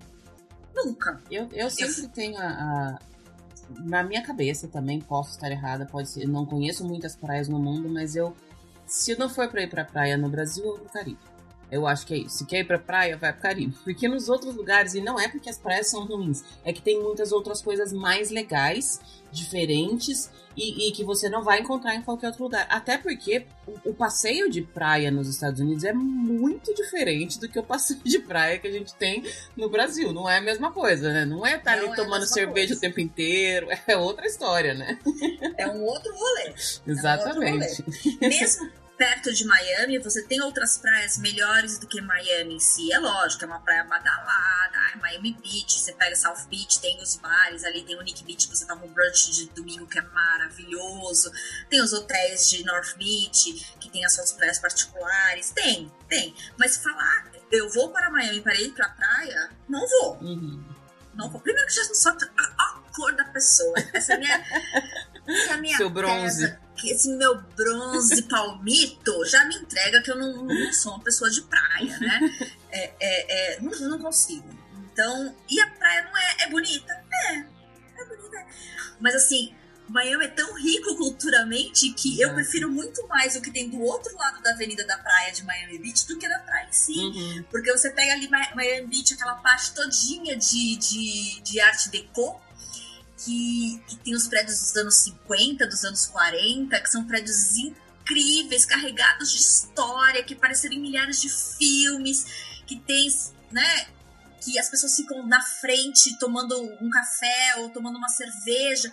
[SPEAKER 2] Nunca.
[SPEAKER 1] Eu, eu sempre eu... tenho a, a, Na minha cabeça também, posso estar errada, pode ser. Não conheço muitas praias no mundo, mas eu. Se não for pra ir pra praia no Brasil, eu vou pro Caribe. Eu acho que é isso. Se quer ir pra praia, vai pro Caribe. *laughs* Porque nos outros lugares, e não é porque as praias são ruins, é que tem muitas outras coisas mais legais, diferentes, e, e que você não vai encontrar em qualquer outro lugar. Até porque o, o, passeio de praia nos Estados Unidos é muito diferente do que o passeio de praia que a gente tem no Brasil. Não é a mesma coisa, né? Não é estar tá ali é tomando cerveja coisa. o tempo inteiro. *laughs* É outra história, né?
[SPEAKER 2] É um outro rolê.
[SPEAKER 1] Exatamente. *laughs*
[SPEAKER 2] É um outro rolê. Mesmo perto de Miami, você tem outras praias melhores do que Miami em si. É lógico, é uma praia badalada, é Miami Beach, você pega South Beach, tem os bares ali, tem o Nick Beach, você toma um brunch de domingo que é maravilhoso. Tem os hotéis de North Beach, que tem as suas praias particulares. Tem, tem. Mas falar, eu vou para Miami para ir para a praia, não vou. Uhum. Não vou. Primeiro que já não só a, a cor da pessoa. Essa é a minha, essa é a minha
[SPEAKER 1] Seu bronze. Tesa
[SPEAKER 2] esse meu bronze *laughs* palmito já me entrega que eu não, não sou uma pessoa de praia, né? É, é, é, não, não consigo. Então, e a praia não é, é bonita? É, é bonita. Mas assim, Miami é tão rico culturalmente que eu prefiro muito mais o que tem do outro lado da avenida da praia de Miami Beach do que da praia em si. Uhum. Porque você pega ali Miami Beach, aquela parte todinha de, de, de arte deco, que, que tem os prédios dos anos 50, dos anos 40, que são prédios incríveis, carregados de história, que apareceram em milhares de filmes, que tem, né? Que as pessoas ficam na frente tomando um café ou tomando uma cerveja.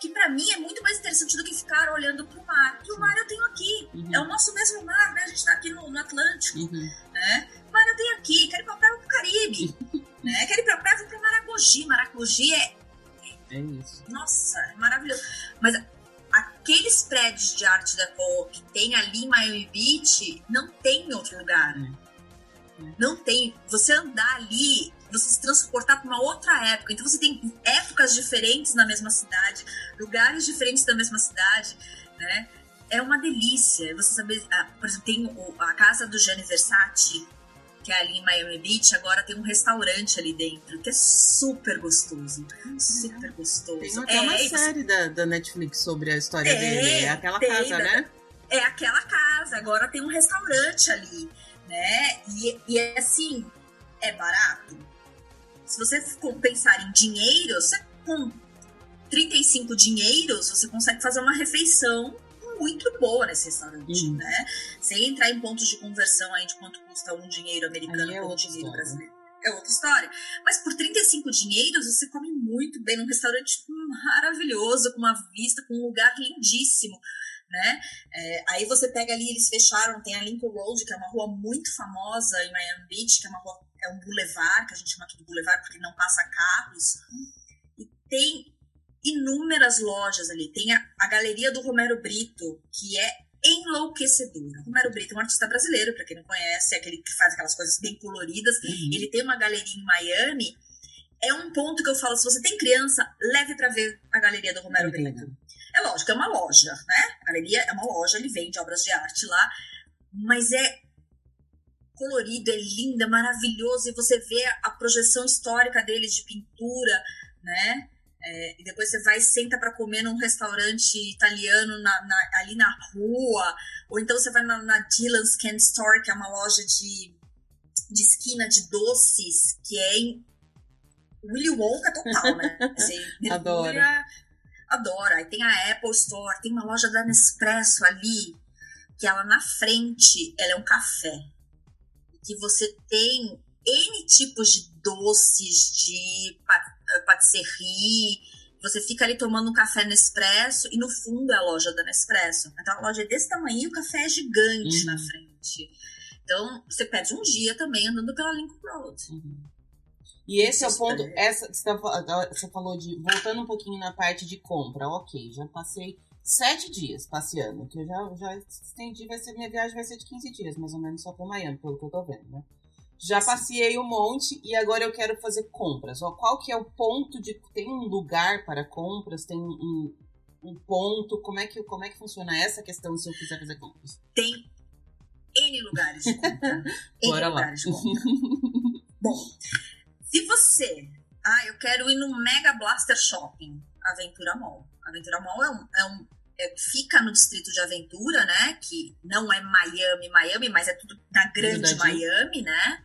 [SPEAKER 2] Que para mim é muito mais interessante do que ficar olhando pro mar. E o mar eu tenho aqui. Uhum. É o nosso mesmo mar, né? A gente tá aqui no, no Atlântico, uhum. né? O mar eu tenho aqui. Quero ir pra praia, pro Caribe. *laughs* né? Quero ir pra praia, vou pra Maragogi. Maragogi é
[SPEAKER 1] é isso.
[SPEAKER 2] Nossa, é maravilhoso. Mas aqueles prédios de arte deco que tem ali em Miami Beach, não tem em outro lugar. É. É. Não tem. Você andar ali, você se transportar para uma outra época. Então você tem épocas diferentes na mesma cidade, lugares diferentes da mesma cidade, né? É uma delícia. Você saber, ah, por exemplo, tem a casa do Gianni Versace, que é ali em Miami Beach, agora tem um restaurante ali dentro, que é super gostoso. Super gostoso.
[SPEAKER 1] Tem até é, uma série da, da Netflix sobre a história é, dele. É aquela casa, né?
[SPEAKER 2] É aquela casa, agora tem um restaurante ali, né? E, e é assim, é barato. Se você pensar em dinheiro, você com 35 dinheiros, você consegue fazer uma refeição muito boa nesse restaurante, uhum. né? Sem entrar em pontos de conversão aí de quanto custa um dinheiro americano é um dinheiro história. brasileiro. É outra história. Mas por 35 dinheiros, você come muito bem num restaurante maravilhoso, com uma vista, com um lugar lindíssimo. Né? É, aí você pega ali, eles fecharam, tem a Lincoln Road, que é uma rua muito famosa em Miami Beach, que é uma rua, é um boulevard, que a gente chama aqui de boulevard porque não passa carros. E tem inúmeras lojas ali. Tem a, a galeria do Romero Brito, que é enlouquecedora. Romero Brito é um artista brasileiro, para quem não conhece, é aquele que faz aquelas coisas bem coloridas. Uhum. Ele tem uma galeria em Miami. É um ponto que eu falo, se você tem criança, leve para ver a galeria do Romero uhum. Brito. É lógico, é uma loja, né? A galeria é uma loja, ele vende obras de arte lá, mas é colorido, é lindo, é maravilhoso, e você vê a projeção histórica deles de pintura, né? É, e depois você vai e senta para comer num restaurante italiano na, na, ali na rua, ou então você vai na, na Dylan's Candy Store, que é uma loja de, de esquina de doces, que é em Willy Wonka total, né? *laughs* Você
[SPEAKER 1] Adora.
[SPEAKER 2] Adora. Aí tem a Apple Store, tem uma loja da Nespresso ali, que ela na frente, ela é um café. Que você tem N tipos de doces, de patisserie. Você fica ali tomando um café Nespresso e no fundo é a loja da Nespresso. Então a loja é desse tamanho e o café é gigante uhum. na frente. Então você perde um dia também andando pela Lincoln Road.
[SPEAKER 1] Uhum. E esse é o ponto. Essa, você falou de. Voltando um pouquinho na parte de compra. Ok, já passei sete dias passeando. Que eu já, já estendi. Vai ser, minha viagem vai ser de 15 dias, mais ou menos, só para Miami, pelo que eu tô vendo, né? Já passei um monte e agora eu quero fazer compras. Qual que é o ponto de. Tem um lugar para compras? Tem um, um ponto? Como é, que, como é que funciona essa questão se eu quiser fazer compras?
[SPEAKER 2] Tem N lugares de compra. N
[SPEAKER 1] Bora
[SPEAKER 2] lugares
[SPEAKER 1] lá.
[SPEAKER 2] de compra. Bom, Se você, ah, eu quero ir no Mega Blaster Shopping, Aventura Mall. Aventura Mall é um, é um fica no distrito de Aventura, né? Que não é Miami, Miami, mas é tudo na grande Verdade. Miami, né?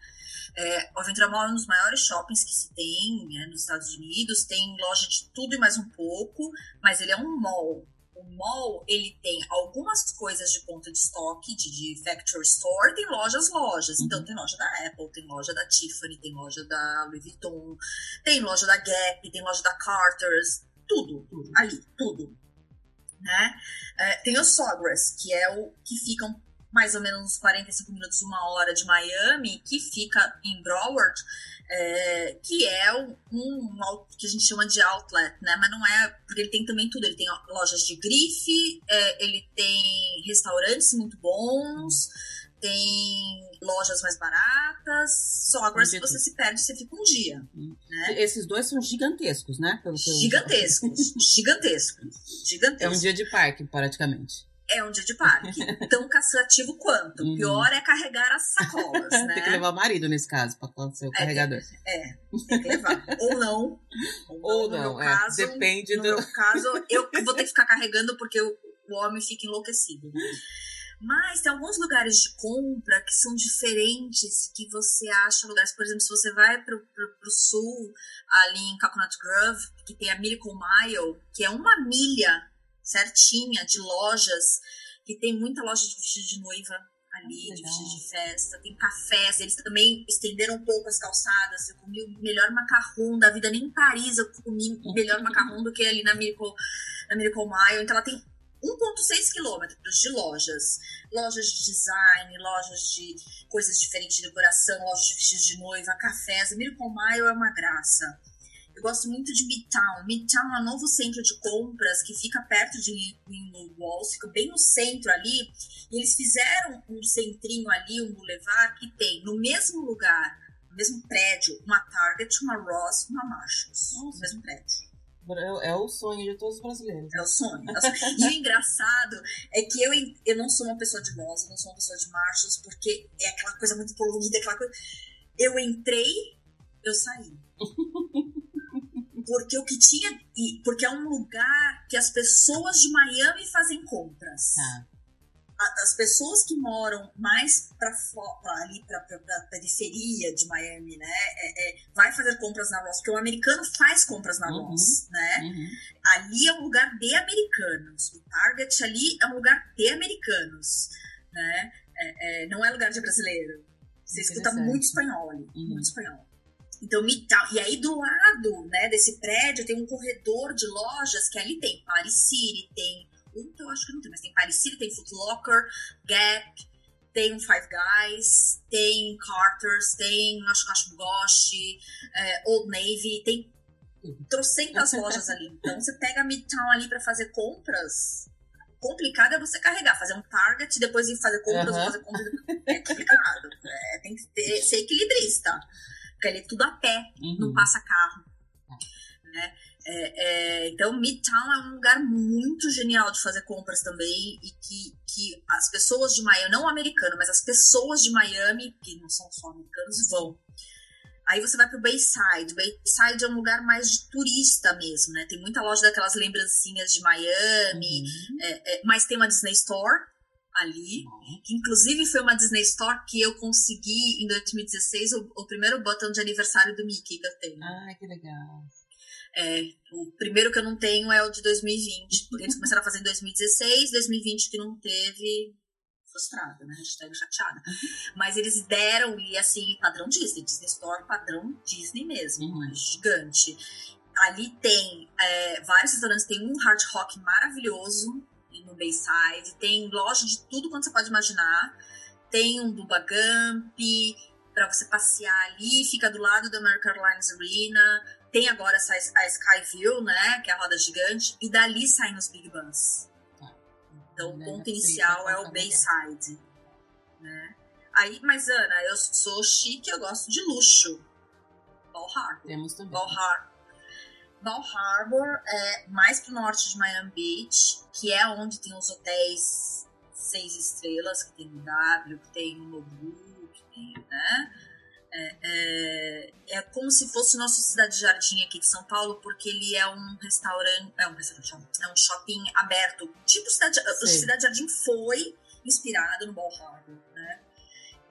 [SPEAKER 2] É, o Aventura Mall é um dos maiores shoppings que se tem né, nos Estados Unidos. Tem loja de tudo e mais um pouco, mas ele é um mall. O mall, ele tem algumas coisas de ponta de estoque, de, de factory store, tem lojas, lojas. Então, uhum. tem loja da Apple, tem loja da Tiffany, tem loja da Louis Vuitton, tem loja da Gap, tem loja da Carter's, tudo, tudo ali, tudo. Né? É, tem o Sawgrass, que é o que ficam mais ou menos uns 45 minutos, uma hora de Miami, que fica em Broward, é, que é um, um, que a gente chama de outlet, né? Mas não é, porque ele tem também tudo. Ele tem lojas de grife, é, ele tem restaurantes muito bons, tem lojas mais baratas. Só agora, se você se perde, você fica um dia. Hum. Né?
[SPEAKER 1] Esses dois são gigantescos, né?
[SPEAKER 2] Pelo gigantescos, *laughs* gigantescos, gigantescos.
[SPEAKER 1] É um dia de parque, praticamente
[SPEAKER 2] é um dia de parque. Tão cansativo quanto. Uhum. Pior é carregar as sacolas, né? *laughs*
[SPEAKER 1] tem que levar o marido nesse caso, para ser o é, carregador.
[SPEAKER 2] É, tem que levar. Ou não.
[SPEAKER 1] Ou, ou não, no é. Caso, Depende
[SPEAKER 2] no
[SPEAKER 1] do...
[SPEAKER 2] meu caso, eu vou ter que ficar carregando porque o, o homem fica enlouquecido. Mas tem alguns lugares de compra que são diferentes, que você acha lugares, por exemplo, se você vai pro, pro, pro sul, ali em Coconut Grove, que tem a Miracle Mile, que é uma milha certinha de lojas, que tem muita loja de vestido de noiva ali, de vestido de festa, tem cafés, eles também estenderam um pouco as calçadas, eu comi o melhor macarrão da vida, nem em Paris eu comi o melhor *laughs* macarrão do que ali na Miracle, na Miracle Mile, então ela tem 1,6 quilômetros de lojas. Lojas de design, lojas de coisas diferentes de decoração, lojas de vestidos de noiva, cafés. Miracle Mile é uma graça. Eu gosto muito de Midtown. Midtown é um novo centro de compras que fica perto de Windmill Walls, fica bem no centro ali. E eles fizeram um centrinho ali, um boulevard, que tem no mesmo lugar, no mesmo prédio, uma Target, uma Ross, uma Marshalls. No mesmo prédio.
[SPEAKER 1] É, é o sonho de todos os brasileiros.
[SPEAKER 2] É o sonho. e o engraçado é que eu, eu não sou uma pessoa de Ross, eu não sou uma pessoa de Marshalls, porque é aquela coisa muito poluída, aquela coisa. Eu entrei, eu saí. porque o que tinha. Porque é um lugar que as pessoas de Miami fazem compras. Tá. As pessoas que moram mais para ali para a periferia de Miami, né, é, é, vai fazer compras na Ross, porque o americano faz compras na uhum. Ross, né? Uhum. Ali é um lugar de americanos. O Target ali é um lugar de americanos, né? É, é não é lugar de brasileiro. Você escuta muito espanhol ali, uhum. muito espanhol. Então. E aí, do lado né, desse prédio, tem um corredor de lojas que ali tem Paris City, tem. Que eu acho que não tem, mas tem Paris City, tem Foot Locker, Gap, tem um Five Guys, tem Carter's, tem acho que acho Gosh, é, Old Navy, tem trocentas *laughs* lojas ali. Então, você pega Midtown ali para fazer compras. Complicado é você carregar, fazer um target, depois ir fazer compras, uhum. fazer compras. É complicado. *laughs* É, tem que ter, ser equilibrista porque ali é tudo a pé, uhum. não passa carro. Né? É, é, então, Midtown é um lugar muito genial de fazer compras também e que, que as pessoas de Miami, não o americano, mas as pessoas de Miami, que não são só americanos, vão. Aí você vai pro Bayside. Bayside é um lugar mais de turista mesmo, né? Tem muita loja daquelas lembrancinhas de Miami, uhum. é, é mas tem uma Disney Store, ali, que inclusive foi uma Disney Store que eu consegui em 2016 o, o primeiro botão de aniversário do Mickey que eu tenho.
[SPEAKER 1] Ah, que legal.
[SPEAKER 2] É, o primeiro que eu não tenho é o de 2020, porque eles começaram a fazer em 2016, 2020 que não teve, frustrada, né? Hashtag chateada. Uhum. Mas eles deram, e assim, padrão Disney, Disney Store padrão Disney mesmo, uhum. gigante. Ali tem é, vários restaurantes, tem um hard rock maravilhoso, no Bayside, tem loja de tudo quanto você pode imaginar. Tem um Bubba Gump para você passear ali, fica do lado da American Airlines Arena. Tem agora essa, a Skyview, né, que é a roda gigante, e dali saem os Big Buns. Tá. Então, o ponto inicial é o Bayside, né? Aí, mas Ana, eu sou chique, eu gosto de luxo. Ball Harbor.
[SPEAKER 1] Temos também.
[SPEAKER 2] Ball Harbor. Bal Harbor é mais pro norte de Miami Beach, que é onde tem os hotéis seis estrelas, que tem o W, que tem o Nobu, que tem, né? É, é, é, como se fosse o nosso Cidade Jardim aqui de São Paulo, porque ele é um restaurante. É um restaurante, é um shopping aberto. Tipo Cidade, o Cidade Jardim foi inspirado no Ball Harbor, né?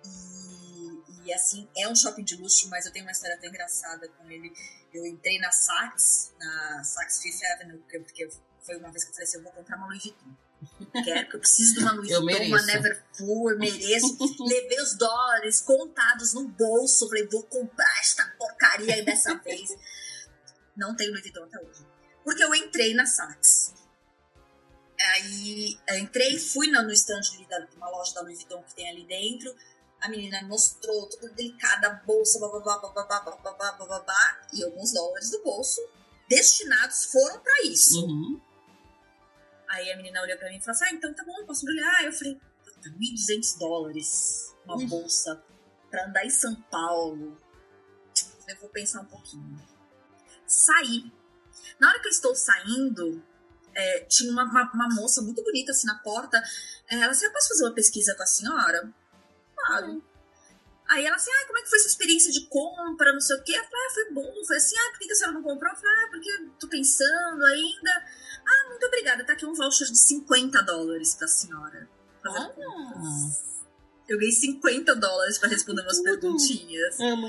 [SPEAKER 2] E, e, assim, é um shopping de luxo, mas eu tenho uma história até engraçada com ele. Eu entrei na Saks, na Saks Fifth Avenue, porque foi uma vez que eu falei assim: eu vou comprar uma Louis Vuitton. Quero, que eu preciso de uma Louis Vuitton, uma Neverfull, mereço. Levei os dólares contados no bolso. Falei, vou comprar esta porcaria aí dessa vez. Não tenho Louis Vuitton até hoje. Porque eu entrei na Saks. Aí entrei, fui no, no stand ali da uma loja da Louis Vuitton que tem ali dentro. A menina mostrou toda delicada a bolsa, babá, babá, babá, babá, e alguns dólares do bolso destinados foram para isso.
[SPEAKER 1] Uhum.
[SPEAKER 2] Aí a menina olhou pra mim e falou assim: Ah, então tá bom, posso brilhar. Eu falei: 1.200 dólares, uma uhum. bolsa pra andar em São Paulo. Eu vou pensar um pouquinho. Saí. Na hora que eu estou saindo, é, tinha uma, uma, uma, moça muito bonita assim na porta. É, ela disse: Eu posso fazer uma pesquisa com a senhora? Claro. Uhum. Aí ela assim, ah, como é que foi sua experiência de compra, não sei o quê? Eu falei, ah, foi bom. Foi assim, ah, por que a senhora não comprou? Eu falei, ah, porque tô pensando ainda. Ah, muito obrigada, tá aqui um voucher de 50 dólares pra senhora.
[SPEAKER 1] Ah.
[SPEAKER 2] Eu ganhei 50 dólares pra responder umas perguntinhas.
[SPEAKER 1] Amo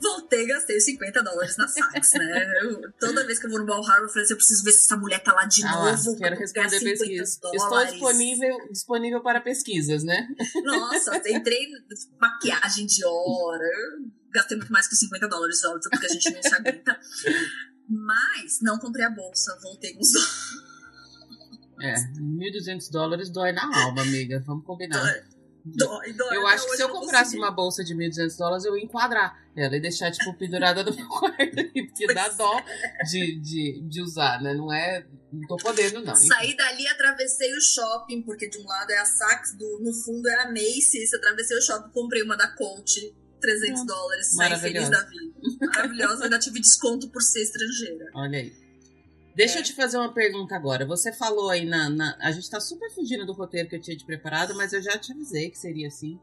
[SPEAKER 2] voltei e gastei 50 dólares na Saks, né? Eu, toda vez que eu vou no Ball Harbor, eu falei assim, eu preciso ver se essa mulher tá lá de ah, novo.
[SPEAKER 1] Quero responder pesquisas. Estou disponível, disponível para pesquisas, né?
[SPEAKER 2] Nossa, entrei maquiagem de hora. gastei muito mais que 50 dólares, óbvio, porque a gente não se aguenta. Mas não comprei a bolsa, voltei com os dólares. *laughs*
[SPEAKER 1] É, 1.200 dólares dói na alma, amiga. Vamos combinar.
[SPEAKER 2] Dói. Dói, dói.
[SPEAKER 1] Eu acho que se eu comprasse uma bolsa de 1.200 dólares, eu ia enquadrar ela e deixar, tipo, pendurada no *laughs* meu quarto. Porque pois dá dó é. de, de, de usar, né? Não é. Não tô podendo, não.
[SPEAKER 2] Saí dali, atravessei o shopping, porque de um lado é a Saks, do, no fundo é a Macy's. Atravessei o shopping, comprei uma da Coach, 300 dólares, saí feliz da vida. Maravilhosa, ainda tive desconto por ser estrangeira.
[SPEAKER 1] Olha aí. Deixa é. eu te fazer uma pergunta agora. Você falou aí na, na, A gente tá super fugindo do roteiro que eu tinha te preparado, mas eu já te avisei que seria assim.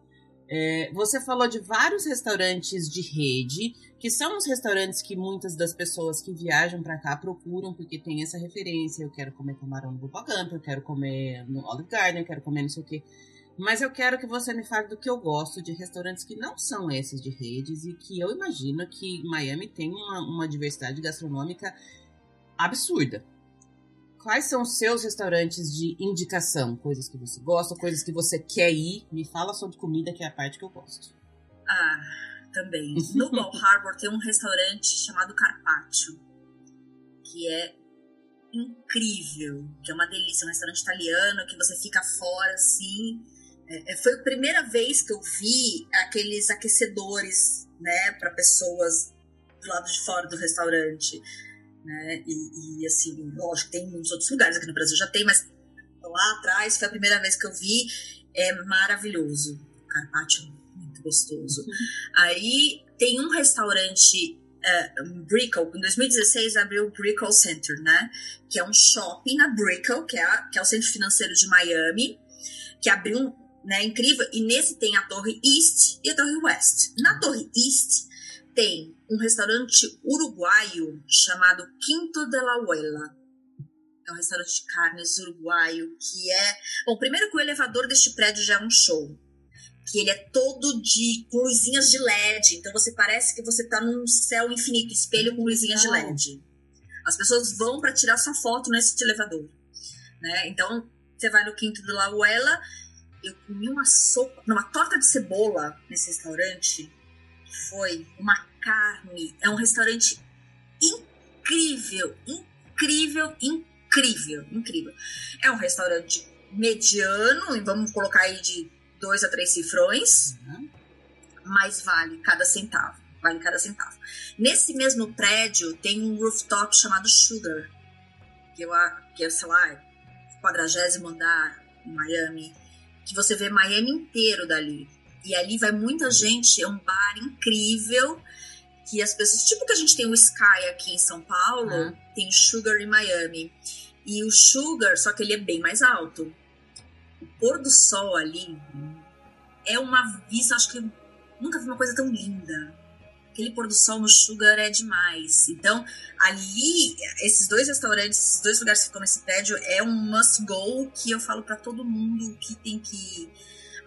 [SPEAKER 1] É, você falou de vários restaurantes de rede, que são os restaurantes que muitas das pessoas que viajam para cá procuram, porque tem essa referência. Eu quero comer camarão no Bupacamp, eu quero comer no Olive Garden, eu quero comer não sei o quê. Mas eu quero que você me fale do que eu gosto de restaurantes que não são esses de redes e que eu imagino que Miami tem uma, uma diversidade gastronômica absurda. Quais são os seus restaurantes de indicação? Coisas que você gosta, coisas que você quer ir? Me fala sobre comida, que é a parte que eu gosto.
[SPEAKER 2] Ah, também. No Ball *laughs* Harbor tem um restaurante chamado Carpaccio, que é incrível, que é uma delícia, um restaurante italiano que você fica fora assim. É, é foi a primeira vez que eu vi aqueles aquecedores, né, para pessoas do lado de fora do restaurante né? E, e, assim, lógico, tem muitos outros lugares aqui no Brasil já tem, mas lá atrás foi a primeira vez que eu vi, é maravilhoso. Carpaccio, muito gostoso. Uhum. Aí tem um restaurante uh, Brickell, em 2016 abriu o Brickell Center, né? Que é um shopping na Brickell, que é, a, que é o centro financeiro de Miami, que abriu, né, incrível. E nesse tem a Torre East e a Torre West. Na. Torre East tem um restaurante uruguaio chamado Quinto de la Abuela. É um restaurante de carnes uruguaio que é. Bom, primeiro que o elevador deste prédio já é um show. Que ele é todo de com luzinhas de LED. Então você parece que você está num céu infinito, espelho com luzinhas de LED. As pessoas vão para tirar sua foto nesse elevador. Né? Então, você vai no Quinto de la Abuela. Eu comi uma sopa, uma torta de cebola nesse restaurante foi uma carne. É um restaurante incrível, incrível, incrível, incrível. É um restaurante mediano, e vamos colocar aí de dois a três cifrões, uhum. mas vale cada centavo. Vale cada centavo. Nesse mesmo prédio tem um rooftop chamado Sugar, que, eu, que é, sei lá, 40 andar em Miami, que você vê Miami inteiro dali. E ali vai muita gente, é um bar incrível que as pessoas, tipo que a gente tem o Sky aqui em São Paulo, uhum. tem o Sugar em Miami. E o Sugar, só que ele é bem mais alto. O pôr do sol ali é uma vista, acho que nunca vi uma coisa tão linda. Aquele pôr do sol no Sugar é demais. Então, ali, esses dois restaurantes, esses dois lugares que ficam nesse prédio, é um must go que eu falo para todo mundo que tem que ir.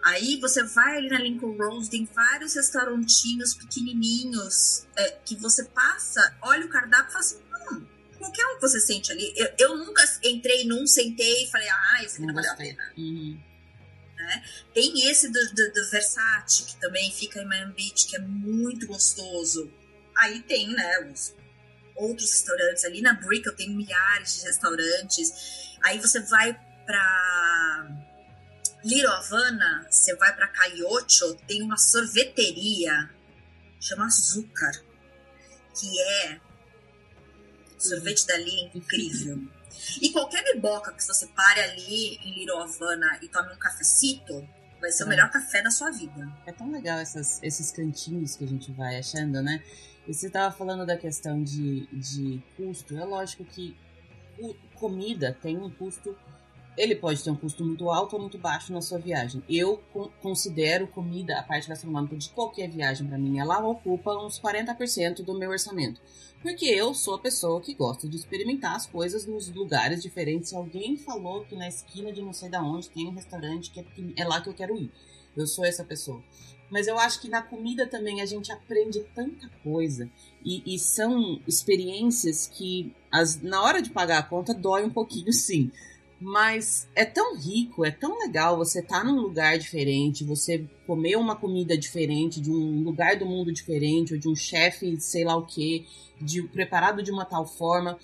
[SPEAKER 2] Aí você vai ali na Lincoln Road, tem vários restaurantinhos pequenininhos é, que você passa, olha o cardápio e fala assim, hum, qualquer um que você sente ali. Eu, eu nunca entrei num, sentei e falei, ah, esse aqui não, não valeu a pena. Uhum. Né? Tem esse do, do, do, Versace, que também fica em Miami Beach, que é muito gostoso. Aí tem, né, os outros restaurantes ali. Na Brickell tem milhares de restaurantes. Aí você vai pra Little Havana, você vai pra Cayocho, tem uma sorveteria, chama Açúcar, que é sorvete dali é incrível. E qualquer biboca que você pare ali em Little Havana e tome um cafecito, vai ser é. o melhor café da sua vida.
[SPEAKER 1] É tão legal essas, esses cantinhos que a gente vai achando, né? E você estava falando da questão de, de custo. É lógico que comida tem um custo. Ele pode ter um custo muito alto ou muito baixo na sua viagem. Eu considero comida, a parte gastronômica de qualquer viagem para mim, ela ocupa uns 40% do meu orçamento. Porque eu sou a pessoa que gosta de experimentar as coisas nos lugares diferentes. Se alguém falou que na esquina de não sei da onde tem um restaurante que é, é lá que eu quero ir. Eu sou essa pessoa. Mas eu acho que na comida também a gente aprende tanta coisa. E, e são experiências que, as, na hora de pagar a conta, dói um pouquinho, sim. Mas é tão rico, é tão legal você estar tá num lugar diferente, você comer uma comida diferente, de um lugar do mundo diferente, ou de um chefe, sei lá o que, de, preparado de uma tal forma.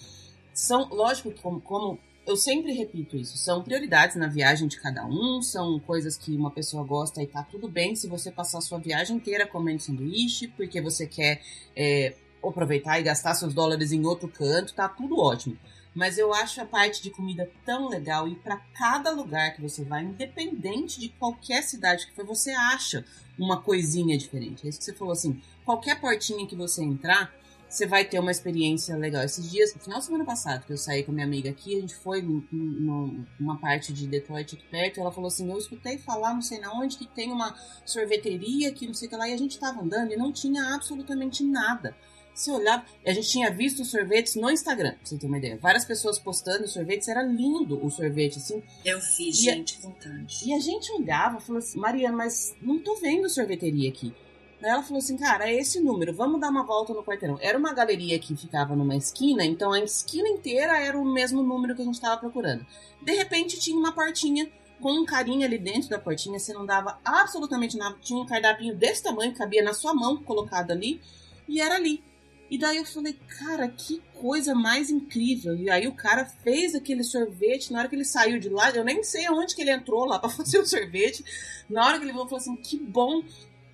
[SPEAKER 1] São, lógico como, como eu sempre repito isso, são prioridades na viagem de cada um, são coisas que uma pessoa gosta e tá tudo bem se você passar sua viagem inteira comendo sanduíche, porque você quer é, aproveitar e gastar seus dólares em outro canto, tá tudo ótimo. Mas eu acho a parte de comida tão legal e para cada lugar que você vai, independente de qualquer cidade que for, você acha uma coisinha diferente. É isso que você falou assim, qualquer portinha que você entrar, você vai ter uma experiência legal. Esses dias, no final de semana passado, que eu saí com minha amiga aqui, a gente foi numa parte de Detroit aqui perto, ela falou assim, eu escutei falar, não sei na onde, que tem uma sorveteria que não sei o que lá, e a gente tava andando e não tinha absolutamente nada. Se olhava, a gente tinha visto os sorvetes no Instagram, pra você ter uma ideia. Várias pessoas postando os sorvetes, era lindo o sorvete, assim.
[SPEAKER 2] Eu fiz, gente, vontade.
[SPEAKER 1] E a gente olhava e falou assim, Maria, mas não tô vendo sorveteria aqui. Aí ela falou assim, cara, é esse número, vamos dar uma volta no quarteirão. Era uma galeria que ficava numa esquina, então a esquina inteira era o mesmo número que a gente estava procurando. De repente tinha uma portinha com um carinha ali dentro da portinha, você não dava absolutamente nada, tinha um cardápio desse tamanho, cabia na sua mão colocado ali, e era ali. E daí eu falei, cara, que coisa mais incrível. E aí o cara fez aquele sorvete, na hora que ele saiu de lá, eu nem sei aonde que ele entrou lá para *laughs* fazer o sorvete. Na hora que ele falou assim, que bom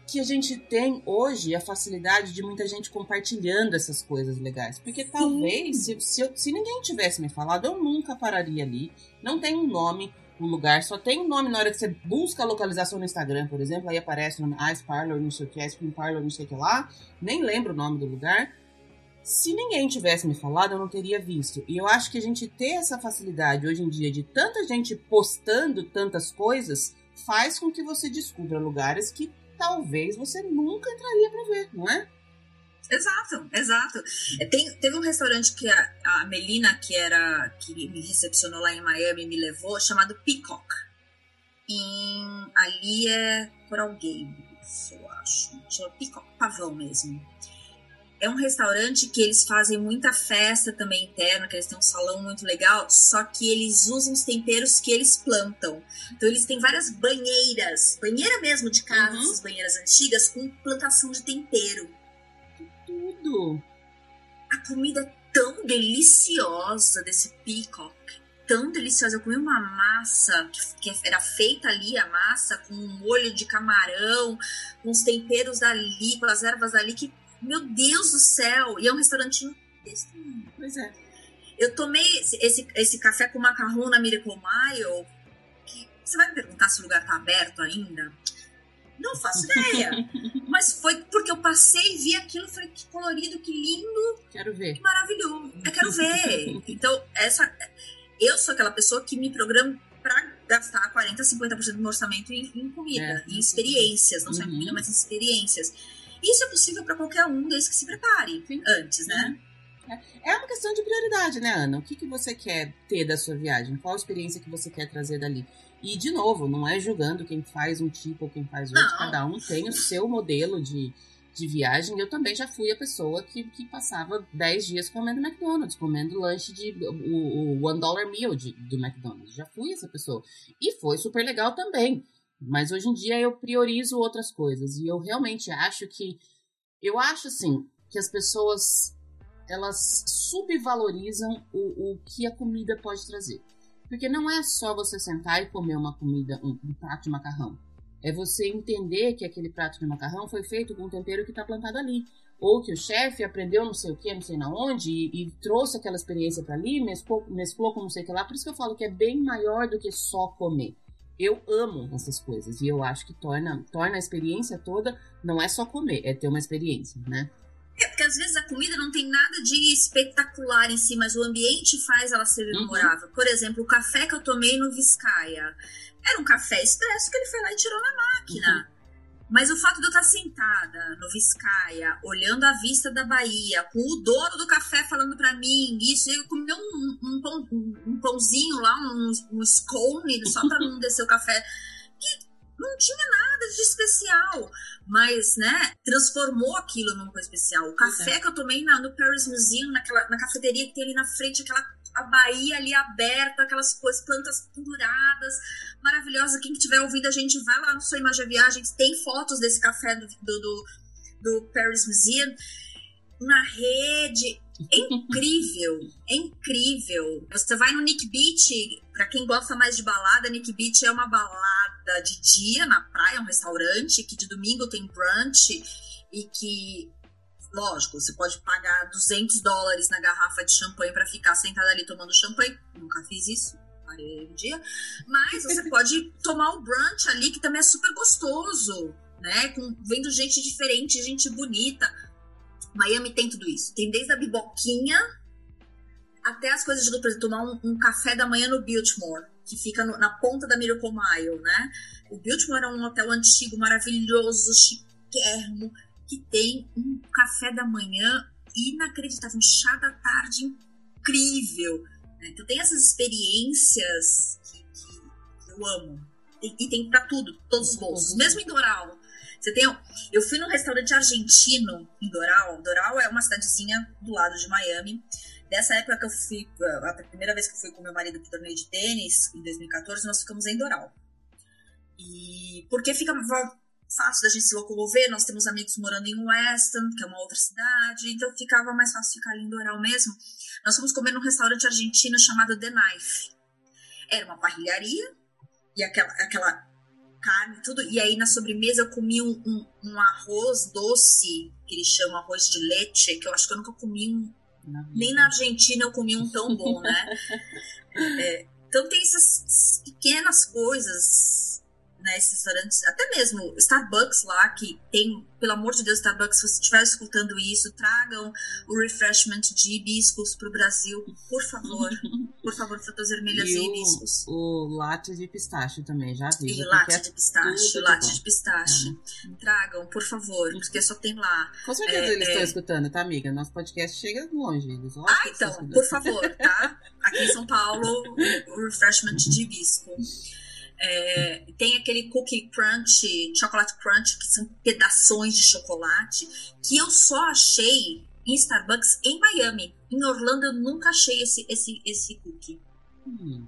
[SPEAKER 1] que a gente tem hoje a facilidade de muita gente compartilhando essas coisas legais. Porque talvez, se, se, eu, se ninguém tivesse me falado, eu nunca pararia ali. Não tem um nome, um lugar, só tem um nome na hora que você busca a localização no Instagram, por exemplo, aí aparece o nome Ice Parlor, não sei o que, Ice Cream Parlor, não sei o que lá. Nem lembro o nome do lugar se ninguém tivesse me falado, eu não teria visto. E eu acho que a gente ter essa facilidade hoje em dia de tanta gente postando tantas coisas faz com que você descubra lugares que talvez você nunca entraria para ver, não é?
[SPEAKER 2] Exato, exato. É, tem, teve um restaurante que a, a, Melina, que era que me recepcionou lá em Miami, me levou, chamado Peacock. Em, ali é Coral Gables, eu acho. Peacock, pavão mesmo é um restaurante que eles fazem muita festa também interna, que eles têm um salão muito legal, só que eles usam os temperos que eles plantam. Então eles têm várias banheiras, banheira mesmo de casa, uhum. essas banheiras antigas, com plantação de tempero.
[SPEAKER 1] Tudo!
[SPEAKER 2] A comida é tão deliciosa desse peacock, tão deliciosa. Eu comi uma massa que era feita ali, a massa, com um molho de camarão, com os temperos dali, com as ervas dali, que meu Deus do céu! E é um restaurantinho desse tamanho.
[SPEAKER 1] Pois é.
[SPEAKER 2] Eu tomei esse, esse, esse café com macarrão na Miracle Mile. Que, você vai me perguntar se o lugar tá aberto ainda? Não faço ideia. *laughs* Mas foi porque eu passei e vi aquilo falei, que colorido, que lindo.
[SPEAKER 1] Quero ver.
[SPEAKER 2] Que maravilhoso. Eu quero ver. *laughs* Então, essa. Eu sou aquela pessoa que me programa pra gastar 40%, 50% do meu orçamento em, em comida, é, em experiências, não uhum. só em comida, uhum. mas em experiências. Isso é possível para qualquer um desde que se prepare Sim. antes, né?
[SPEAKER 1] É, é uma questão de prioridade, né, Ana? O que, que você quer ter da sua viagem? Qual a experiência que você quer trazer dali? E, de novo, não é julgando quem faz um tipo ou quem faz outro. Não. Cada um tem o seu modelo de, de viagem. Eu também já fui a pessoa que, que passava 10 dias comendo McDonald's, comendo lanche de o, o One Dollar Meal de, do McDonald's. Já fui essa pessoa. E foi super legal também. Mas hoje em dia eu priorizo outras coisas. E eu realmente acho que. Eu acho, assim, que as pessoas elas subvalorizam o, o que a comida pode trazer. Porque não é só você sentar e comer uma comida, um, um prato de macarrão. É você entender que aquele prato de macarrão foi feito com um tempero que está plantado ali. Ou que o chefe aprendeu não sei o que, não sei na onde, e, e trouxe aquela experiência para ali, mesclou, mesclou com não sei o que lá. Por isso que eu falo que é bem maior do que só comer. Eu amo essas coisas e eu acho que torna, torna a experiência toda, não é só comer, é ter uma experiência, né?
[SPEAKER 2] É, porque às vezes a comida não tem nada de espetacular em si, mas o ambiente faz ela ser uhum. memorável. Uhum. Por exemplo, o café que eu tomei no Vizcaya era um café expresso que ele foi lá e tirou na máquina. Uhum. Mas o fato de eu estar sentada no Vizcaya, olhando a vista da Bahia, com o dono do café falando para mim, isso, eu comi um, um, pão, um, pãozinho lá, um, um scone, só para não descer o café, que não tinha nada de especial, mas, né, transformou aquilo numa coisa especial. O café que eu tomei na, no Paris Museum, naquela, na cafeteria que tem ali na frente, aquela a Bahia ali aberta, aquelas coisas, plantas penduradas, maravilhosa. Quem tiver ouvindo a gente, vai lá no Sua Imagem Viagens, tem fotos desse café do, do, do, do Paris Museum. Na rede, é incrível, é incrível. Você vai no Nick Beach, para quem gosta mais de balada, Nick Beach é uma balada de dia na praia, um restaurante que de domingo tem brunch e que Lógico, você pode pagar 200 dólares na garrafa de champanhe para ficar sentada ali tomando champanhe. Nunca fiz isso, parei um dia. Mas você *laughs* pode tomar o brunch ali, que também é super gostoso, né? Com, vendo gente diferente, gente bonita. Miami tem tudo isso. Tem desde a biboquinha até as coisas de por exemplo, tomar um, um, café da manhã no Biltmore, que fica no, na ponta da Miracle Mile, né? O Biltmore é um hotel antigo, maravilhoso, chiquérrimo que tem um café da manhã inacreditável, um chá da tarde incrível. Né? Então tem essas experiências que, que eu amo. E, e tem para tudo, todos os bolsos. Mesmo em Doral. Você tem, eu fui num restaurante argentino em Doral. Doral é uma cidadezinha do lado de Miami. Dessa época que eu fui, a primeira vez que eu fui com meu marido pro torneio de tênis, em 2014, nós ficamos em Doral. E porque fica fácil da gente se locomover, nós temos amigos morando em Weston, que é uma outra cidade, então ficava mais fácil ficar ali em Doral mesmo. Nós fomos comer num restaurante argentino chamado The Knife. Era uma parrilharia, e aquela, aquela carne tudo, e aí na sobremesa eu comi um, um, um arroz doce, que eles chamam arroz de leite, que eu acho que eu nunca comi um, nem na Argentina eu comi um tão bom, né? *laughs* é, então tem essas pequenas coisas né, esses restaurantes, até mesmo Starbucks lá, que tem, pelo amor de Deus, Starbucks, se você estiver escutando isso, tragam o refreshment de hibiscos para o Brasil, por favor. por favor, frutas vermelhas e, e hibiscos.
[SPEAKER 1] O, o latte de pistache também, já vi.
[SPEAKER 2] E latte é de pistache, latte de pistache. É. Tragam, por favor, porque só tem lá.
[SPEAKER 1] Com certeza é, eles estão é... escutando, tá, amiga? Nosso podcast chega longe. Eles
[SPEAKER 2] ah, então, por favor, tá? Aqui em São Paulo, o refreshment de hibisco. É, tem aquele cookie crunch, chocolate crunch, que são pedaços de chocolate, que eu só achei em Starbucks em Miami. Em Orlando eu nunca achei esse, esse, esse cookie.
[SPEAKER 1] Hum,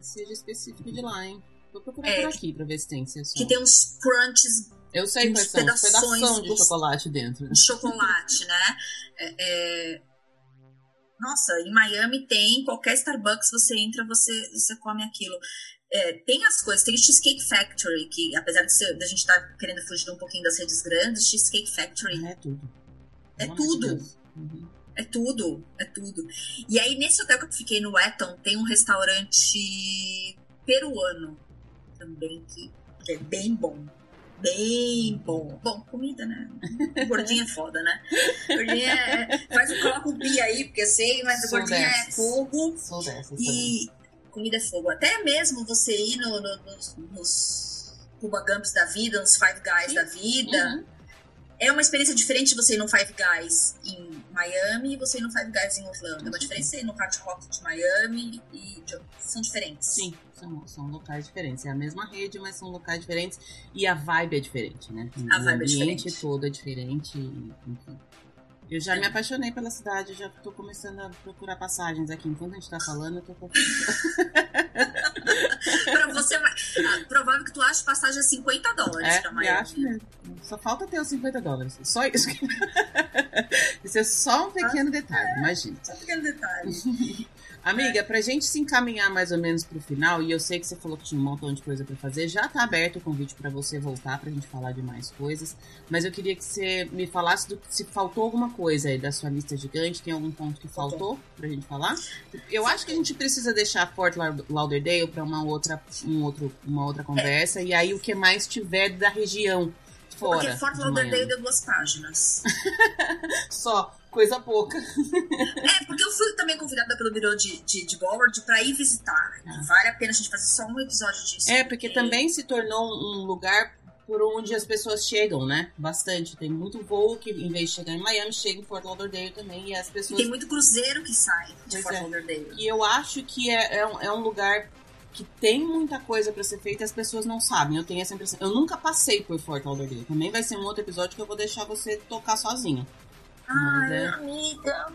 [SPEAKER 1] seja específico de lá, hein? Vou procurar é, por aqui pra ver se tem. Se é
[SPEAKER 2] que tem uns crunches.
[SPEAKER 1] Eu sei quais pedaços de chocolate dentro.
[SPEAKER 2] De chocolate, né? É, é... Nossa, em Miami tem, qualquer Starbucks você entra, você, você come aquilo. É, tem as coisas, tem o Cheesecake Factory, que apesar de, ser, de a gente estar tá querendo fugir um pouquinho das redes grandes, Cheesecake Factory.
[SPEAKER 1] É tudo.
[SPEAKER 2] É tudo. Uhum. É tudo, é tudo. E aí, nesse hotel que eu fiquei no Eton, tem um restaurante peruano também, que, que é bem bom. Bem bom. Bom, comida, né? *laughs* Gordinha é foda, né? Gordinha é. Faz o coloca o bi aí, porque eu sei, mas Sou gordinha é dessas. é fogo.
[SPEAKER 1] Sou dessas.
[SPEAKER 2] E, comida é fogo. Até mesmo você ir no, no, nos, nos Cuba Gumps da vida, nos Five Guys Sim. da vida. Uhum. É uma experiência diferente você ir no Five Guys em Miami e você ir no Five Guys em Orlando. É uma diferença ir no Hard Rock de Miami e de, são diferentes.
[SPEAKER 1] Sim, são, são locais diferentes. É a mesma rede, mas são locais diferentes. E a vibe é diferente, né?
[SPEAKER 2] A o vibe é
[SPEAKER 1] ambiente
[SPEAKER 2] é diferente.
[SPEAKER 1] todo é diferente. Enfim. Eu já me apaixonei pela cidade, já tô começando a procurar passagens aqui. Enquanto a gente tá falando, eu tô *laughs*
[SPEAKER 2] Pra você, ah, provável que tu ache passagem a 50 dólares
[SPEAKER 1] é,
[SPEAKER 2] pra Miami.
[SPEAKER 1] acho mesmo. Só falta ter os 50 dólares. Só isso. *laughs* isso é só um pequeno ah, detalhe, é, imagina.
[SPEAKER 2] Só um pequeno detalhe. *laughs*
[SPEAKER 1] Amiga, é. pra gente se encaminhar mais ou menos pro final, e eu sei que você falou que tinha um montão de coisa para fazer, já tá aberto o convite para você voltar pra gente falar de mais coisas, mas eu queria que você me falasse do, se faltou alguma coisa aí da sua lista gigante, tem algum ponto que faltou pra gente falar? Eu acho que a gente precisa deixar Fort Lauderdale para uma outra, um outro, uma outra conversa, é. e aí o que mais tiver da região fora.
[SPEAKER 2] Porque Fort Lauderdale deu duas páginas. *laughs*
[SPEAKER 1] Só coisa pouca.
[SPEAKER 2] é, porque eu fui também convidada pelo Bureau de, de, de Ballard pra ir visitar. Ah. Vale a pena a gente fazer só um episódio disso.
[SPEAKER 1] É, porque, porque também se tornou um lugar por onde as pessoas chegam, né? Bastante. Tem muito voo que, em vez de chegar em Miami, chega em Fort Lauderdale também. E as pessoas.
[SPEAKER 2] E tem muito cruzeiro que sai de pois Fort é. Lauderdale.
[SPEAKER 1] E eu acho que é, é, um, é um lugar que tem muita coisa para ser feita e as pessoas não sabem. Eu tenho essa impressão. Eu nunca passei por Fort Lauderdale. Também vai ser um outro episódio que eu vou deixar você tocar sozinho.
[SPEAKER 2] Ai, é... amiga.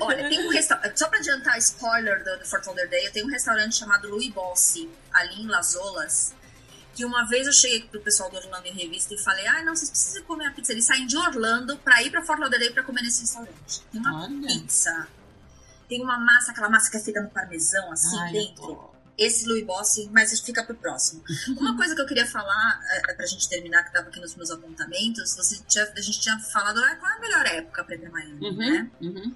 [SPEAKER 2] Olha, tem um restaurante. Só pra adiantar spoiler do, do Fort Lauderdale, tem um restaurante chamado Louis Bossi, ali em Las Olas. Que uma vez eu cheguei pro pessoal do Orlando em revista e falei: ah, não, vocês precisam comer a pizza. Eles saem de Orlando pra ir pra Fort Lauderdale pra comer nesse restaurante. Tem uma Olha. pizza. Tem uma massa, aquela massa que é feita no parmesão, assim, Ai, dentro esse Louis Boss, mas fica para o próximo. Uma coisa que eu queria falar, é, é para a gente terminar, que estava aqui nos meus apontamentos, você tinha, a gente tinha falado ah, qual é a melhor época para ir para Miami, uhum, né? Uhum.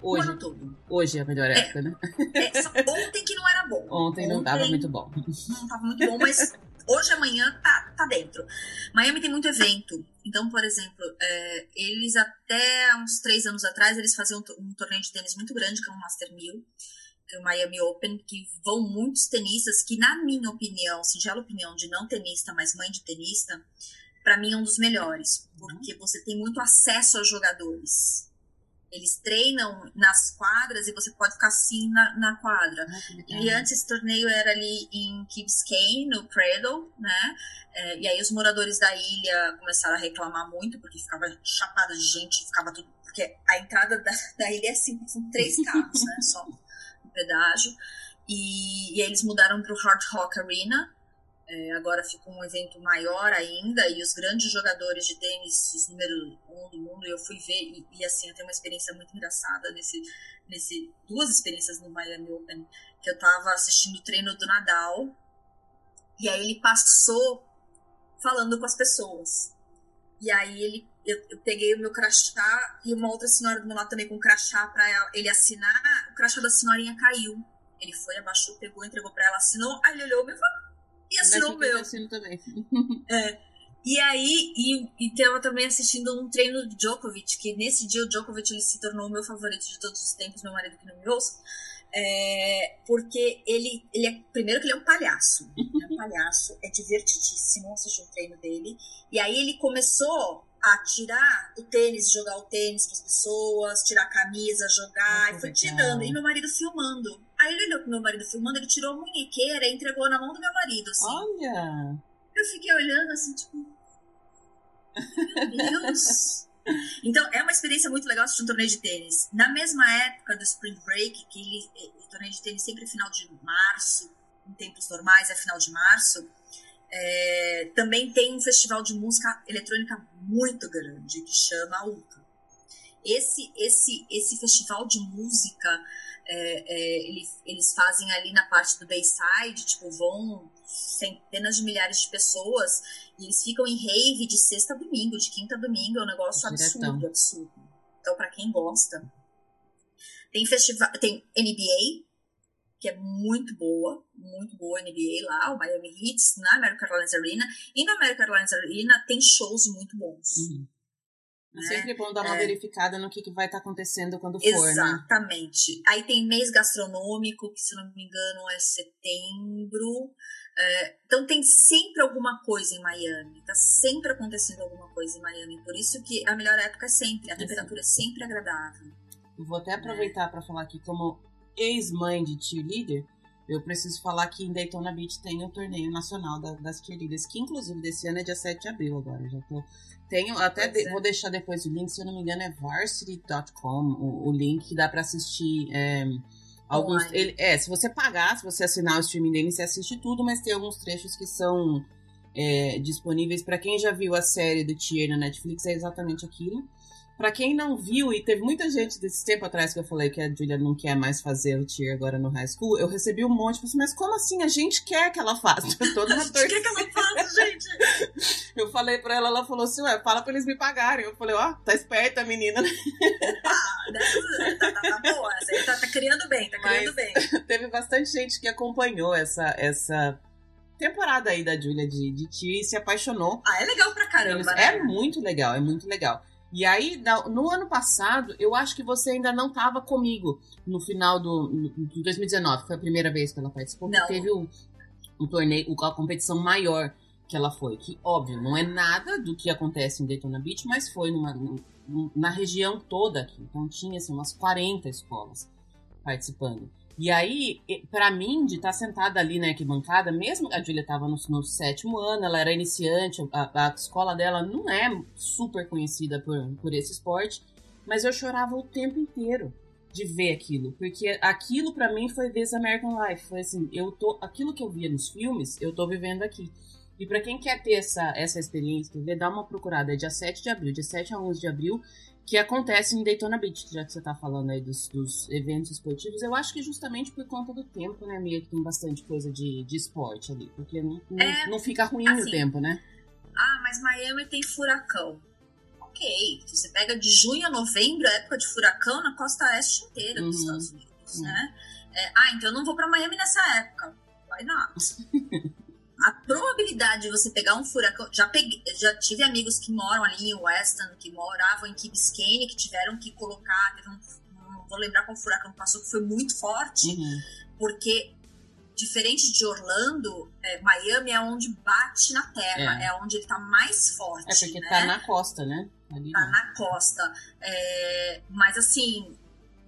[SPEAKER 1] Hoje, o ano todo. Hoje é a melhor é. época, é, né?
[SPEAKER 2] É, ontem que não era bom.
[SPEAKER 1] Ontem não estava muito bom.
[SPEAKER 2] Não estava muito bom, mas hoje, amanhã, tá, tá dentro. Miami tem muito evento. Então, por exemplo, é, eles até uns três anos atrás, eles faziam um, um torneio de tênis muito grande, que é um Master 1000 do Miami Open, que vão muitos tenistas, que na minha opinião, singela opinião de não tenista, mas mãe de tenista, para mim é um dos melhores, porque você tem muito acesso aos jogadores. Eles treinam nas quadras e você pode ficar assim na, na quadra. Ah, e antes esse torneio era ali em Key no Cradle, né? É, e aí os moradores da ilha começaram a reclamar muito, porque ficava chapada de gente, ficava tudo. Porque a entrada da, da ilha é assim, são três carros, né? Só *laughs* pedágio. E, e eles mudaram para o Hard Rock Arena. É, agora fica um evento maior ainda. E os grandes jogadores de tênis, os número um do mundo, eu fui ver. E, e assim, eu tenho uma experiência muito engraçada nesse, nesse. Duas experiências no Miami Open. Que eu estava assistindo o treino do Nadal. E aí ele passou falando com as pessoas. E aí ele eu, eu, peguei o meu crachá e uma outra senhora do meu lado também com um crachá para ele assinar. O crachá da senhorinha caiu. Ele foi, abaixou, pegou, entregou para ela, assinou. Aí ele olhou meu e assinou o meu.
[SPEAKER 1] assino também. *laughs*
[SPEAKER 2] É. E aí, e, e tava também assistindo um treino do Djokovic, que nesse dia o Djokovic ele se tornou o meu favorito de todos os tempos, meu marido que não me ouça. É, porque ele, ele é. Primeiro que ele é um palhaço. Ele é um palhaço, é divertidíssimo assistir o treino dele. E aí ele começou a tirar o tênis, jogar o tênis para as pessoas, tirar a camisa, jogar, e foi tirando. E meu marido filmando. Aí ele olhou pro meu marido filmando, ele tirou a munhequeira e entregou na mão do meu marido, assim.
[SPEAKER 1] Olha!
[SPEAKER 2] Eu fiquei olhando assim, tipo. Meu Deus! Então, é uma experiência muito legal assistir um torneio de tênis. Na mesma época do Spring Break, que ele, o torneio de tênis sempre é final de março, em tempos normais é final de março, é, também tem um festival de música eletrônica muito grande que chama UCA. Esse, esse, esse festival de música é, é, eles, eles fazem ali na parte do Bayside, tipo, vão centenas de milhares de pessoas e eles ficam em rave de sexta a domingo, de quinta a domingo, é um negócio Diretão. absurdo, absurdo. Então, para quem gosta, tem festival, tem NBA, que é muito boa, muito boa NBA lá, o Miami Heat, na American Airlines Arena. E na American Airlines Arena tem shows muito bons. Uhum.
[SPEAKER 1] É né? sempre bom dar uma é. verificada no que, que vai estar tá acontecendo quando
[SPEAKER 2] for,
[SPEAKER 1] né?
[SPEAKER 2] Exatamente.
[SPEAKER 1] Né?
[SPEAKER 2] Aí tem mês gastronômico, que se não me engano é setembro. É, então tem sempre alguma coisa em Miami. Tá sempre acontecendo alguma coisa em Miami. Por isso que a melhor época é sempre. A temperatura é sempre agradável.
[SPEAKER 1] Eu vou até aproveitar é. para falar aqui como ex-mãe de cheerleader eu preciso falar que em Daytona Beach tem o torneio nacional da, das cheerleaders, que inclusive desse ano é dia 7 de abril agora. Já tô. Tenho, até de, é. vou deixar depois o link, se eu não me engano, é varsity.com, o, o link que dá para assistir. É, alguns, ele, é, se você pagar, se você assinar o streaming dele, você assiste tudo, mas tem alguns trechos que são é, disponíveis para quem já viu a série do Tier na Netflix, é exatamente aquilo. Pra quem não viu, e teve muita gente desse tempo atrás que eu falei que a Julia não quer mais fazer o tier agora no high school, eu recebi um monte, falei assim, mas como assim? A gente quer que ela faça. *laughs*
[SPEAKER 2] Toda a gente quer que ela faça, gente. *laughs*
[SPEAKER 1] eu falei pra ela, ela falou assim, ué, fala pra eles me pagarem. Eu falei, ó, oh, tá esperta a menina. *laughs*
[SPEAKER 2] Ah, tá, tá, tá boa, tá, tá criando bem, tá criando mas bem.
[SPEAKER 1] Teve bastante gente que acompanhou essa, essa temporada aí da Julia de, de Tia e se apaixonou.
[SPEAKER 2] Ah, é legal pra caramba,
[SPEAKER 1] né? É muito legal, é muito legal. E aí, no ano passado, eu acho que você ainda não estava comigo no final do de 2019, foi a primeira vez que ela participou. Não. Teve o, o torneio, a competição maior que ela foi. Que, óbvio, não é nada do que acontece em Daytona Beach, mas foi numa, na região toda aqui. Então tinha assim, umas 40 escolas participando. E aí, para mim, de estar tá sentada ali na arquibancada, mesmo a Julia estava no, no, sétimo ano, ela era iniciante, a, a, escola dela não é super conhecida por, por esse esporte, mas eu chorava o tempo inteiro de ver aquilo, porque aquilo para mim foi This American Life, foi assim, eu tô, aquilo que eu via nos filmes, eu tô vivendo aqui. E para quem quer ter essa, essa experiência, ver, dá uma procurada, é dia 7 de abril, de 7 a 11 de abril, que acontece em Daytona Beach, já que você está falando aí dos, dos, eventos esportivos. Eu acho que justamente por conta do tempo, né, Mia, que tem bastante coisa de, de esporte ali, porque não, não, é, não fica ruim assim, o tempo, né?
[SPEAKER 2] Ah, mas Miami tem furacão. Ok, você pega de junho a novembro, época de furacão na costa oeste inteira dos uhum. Estados Unidos, uhum. né? É, ah, então eu não vou para Miami nessa época. Vai nada. *laughs* a probabilidade de você pegar um furacão. Já, peguei, já tive amigos que moram ali em Weston, que moravam em Key Biscayne, que tiveram que colocar. Teve um, não vou lembrar qual furacão passou, que foi muito forte, uhum. porque diferente de Orlando, é, Miami é onde bate na terra, é, é onde ele tá mais forte.
[SPEAKER 1] É porque
[SPEAKER 2] né?
[SPEAKER 1] tá na costa, né?
[SPEAKER 2] Ali, tá né? na costa. É, mas assim,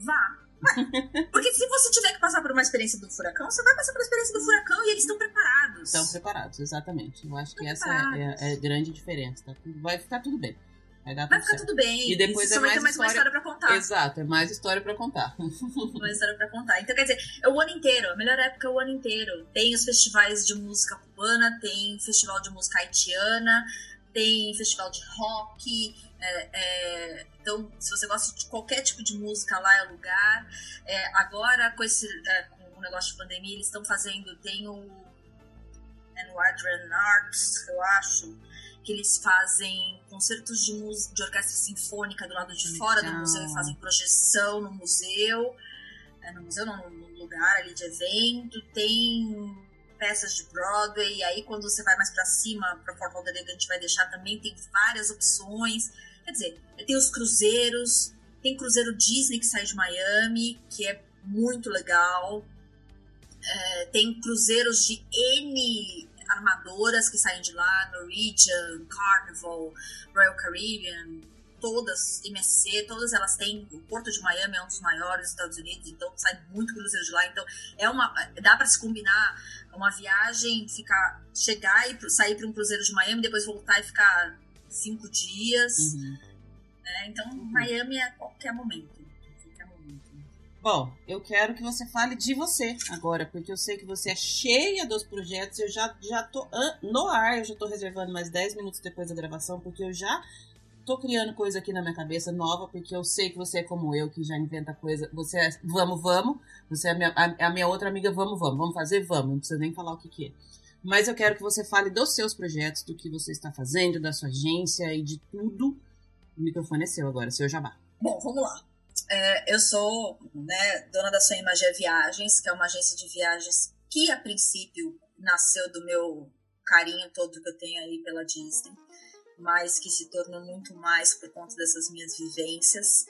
[SPEAKER 2] vá, *laughs* porque se você tiver que passar por uma experiência do furacão, você vai passar por uma experiência do furacão e eles estão preparados.
[SPEAKER 1] Estão preparados, exatamente. Eu acho estão que essa é, é, a grande diferença. Tá? Vai ficar tudo bem.
[SPEAKER 2] Vai, dar vai ficar certo. tudo bem. E depois é mais, mais história... uma história pra contar.
[SPEAKER 1] Exato, é mais história pra contar. *laughs*
[SPEAKER 2] uma história pra contar. Então, quer dizer, é o ano inteiro. A melhor época é o ano inteiro. Tem os festivais de música cubana, tem festival de música haitiana, tem festival de rock, é, é, então, se você gosta de qualquer tipo de música, lá é o lugar. É, agora, com, esse, é, com o negócio de pandemia, eles estão fazendo, tem o é no Adrian Arts, eu acho, que eles fazem concertos de, música, de orquestra sinfônica do lado de fora do museu e fazem projeção no museu, é, no museu não, no lugar ali de evento, tem peças de Broadway, e aí quando você vai mais para cima, para Fort Lauderdale, a gente vai deixar também, tem várias opções, Quer dizer, tem os cruzeiros, tem cruzeiro Disney que sai de Miami, que é muito legal. É, tem cruzeiros de N armadoras que saem de lá, Norwegian, Carnival, Royal Caribbean, todas, MSC, todas elas têm. O Porto de Miami é um dos maiores dos Estados Unidos, então sai muito cruzeiro de lá. Então é uma, dá para se combinar uma viagem, ficar, chegar e sair para um cruzeiro de Miami, depois voltar e ficar cinco dias. Uhum. Né? Então, uhum. Miami é qualquer momento. qualquer momento.
[SPEAKER 1] Bom, eu quero que você fale de você agora, porque eu sei que você é cheia dos projetos. Eu já, já tô no ar, eu já tô reservando mais 10 minutos depois da gravação, porque eu já tô criando coisa aqui na minha cabeça nova, porque eu sei que você é como eu, que já inventa coisa. Você é vamos, vamos. Você é a minha, a, a minha outra amiga, vamos, vamos. Vamos fazer, vamos. Não precisa nem falar o que, que é. Mas eu quero que você fale dos seus projetos, do que você está fazendo, da sua agência e de tudo. O microfone é seu agora, seu jabá.
[SPEAKER 2] Bom, vamos lá. É, eu sou né, dona da Sua Imagem Viagens, que é uma agência de viagens que, a princípio, nasceu do meu carinho todo que eu tenho aí pela Disney. mas que se tornou muito mais por conta dessas minhas vivências.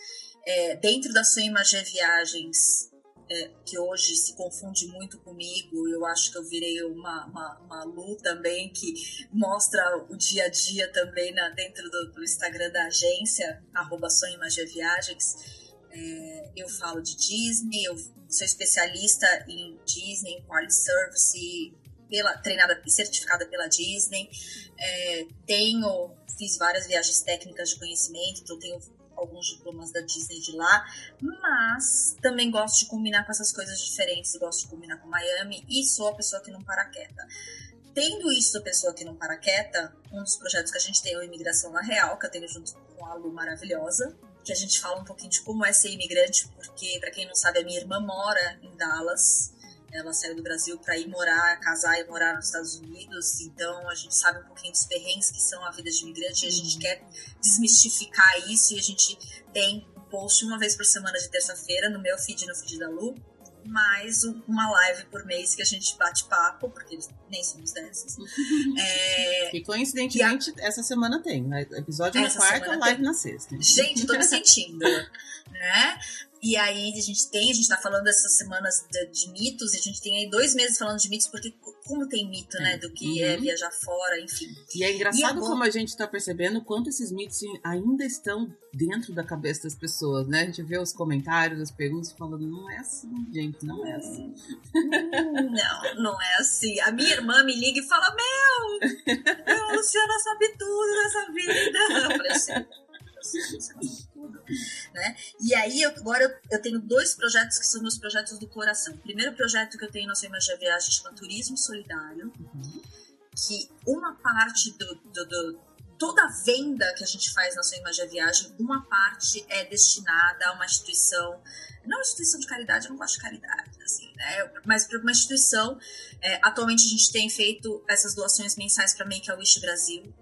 [SPEAKER 2] É, dentro da sua Imagem Viagens, é, que hoje se confunde muito comigo, eu acho que eu virei uma, uma, uma Lu também, que mostra o dia a dia também na, dentro do, do Instagram da agência, arroba Viagens. É, eu falo de Disney, eu sou especialista em Disney, em Quality Service, pela, treinada e certificada pela Disney. É, tenho, fiz várias viagens técnicas de conhecimento, então tenho alguns diplomas da Disney de lá, mas também gosto de combinar com essas coisas diferentes, gosto de combinar com Miami e sou a pessoa que não para quieta. Tendo isso, a pessoa que não para quieta, um dos projetos que a gente tem é o Imigração na Real, que eu tenho junto com a Lu maravilhosa, que a gente fala um pouquinho de como é ser imigrante, porque, para quem não sabe, a minha irmã mora em Dallas, ela saiu do Brasil para ir morar, casar e morar nos Estados Unidos. Então a gente sabe um pouquinho dos perrengues que são a vida de imigrante. E a gente quer desmistificar isso e a gente tem um post uma vez por semana de terça-feira no meu feed e no feed da Lu. Mais uma live por mês que a gente bate papo, porque nem somos dessas. *laughs*
[SPEAKER 1] é... E coincidentemente, e a... essa semana tem. Né? Episódio essa na quarta, live tem. na sexta.
[SPEAKER 2] Gente, tô me sentindo. *laughs* né? E aí a gente tem, a gente tá falando essas semanas de, de, mitos, e a gente tem aí dois meses falando de mitos, porque como tem mito, né, do que é uhum. é viajar fora, enfim.
[SPEAKER 1] E é engraçado e agora... como a gente tá percebendo quanto esses mitos ainda estão dentro da cabeça das pessoas, né? A gente vê os comentários, as perguntas falando, não é assim, gente, não é assim. *laughs*
[SPEAKER 2] Não, não é assim. A minha irmã me liga e fala, meu, a Luciana sabe tudo dessa vida. *laughs* Eu falei assim, *laughs* né? E aí, agora eu, tenho dois projetos que são meus projetos do coração. O primeiro projeto que eu tenho na Sua Imagem Viagem chama Turismo Solidário, uhum. que uma parte do, do, do toda venda que a gente faz na sua imagem viagem, uma parte é destinada a uma instituição, não instituição de caridade, eu não gosto de caridade, assim, né? Mas para uma instituição, é, atualmente a gente tem feito essas doações mensais para Make a Wish Brasil,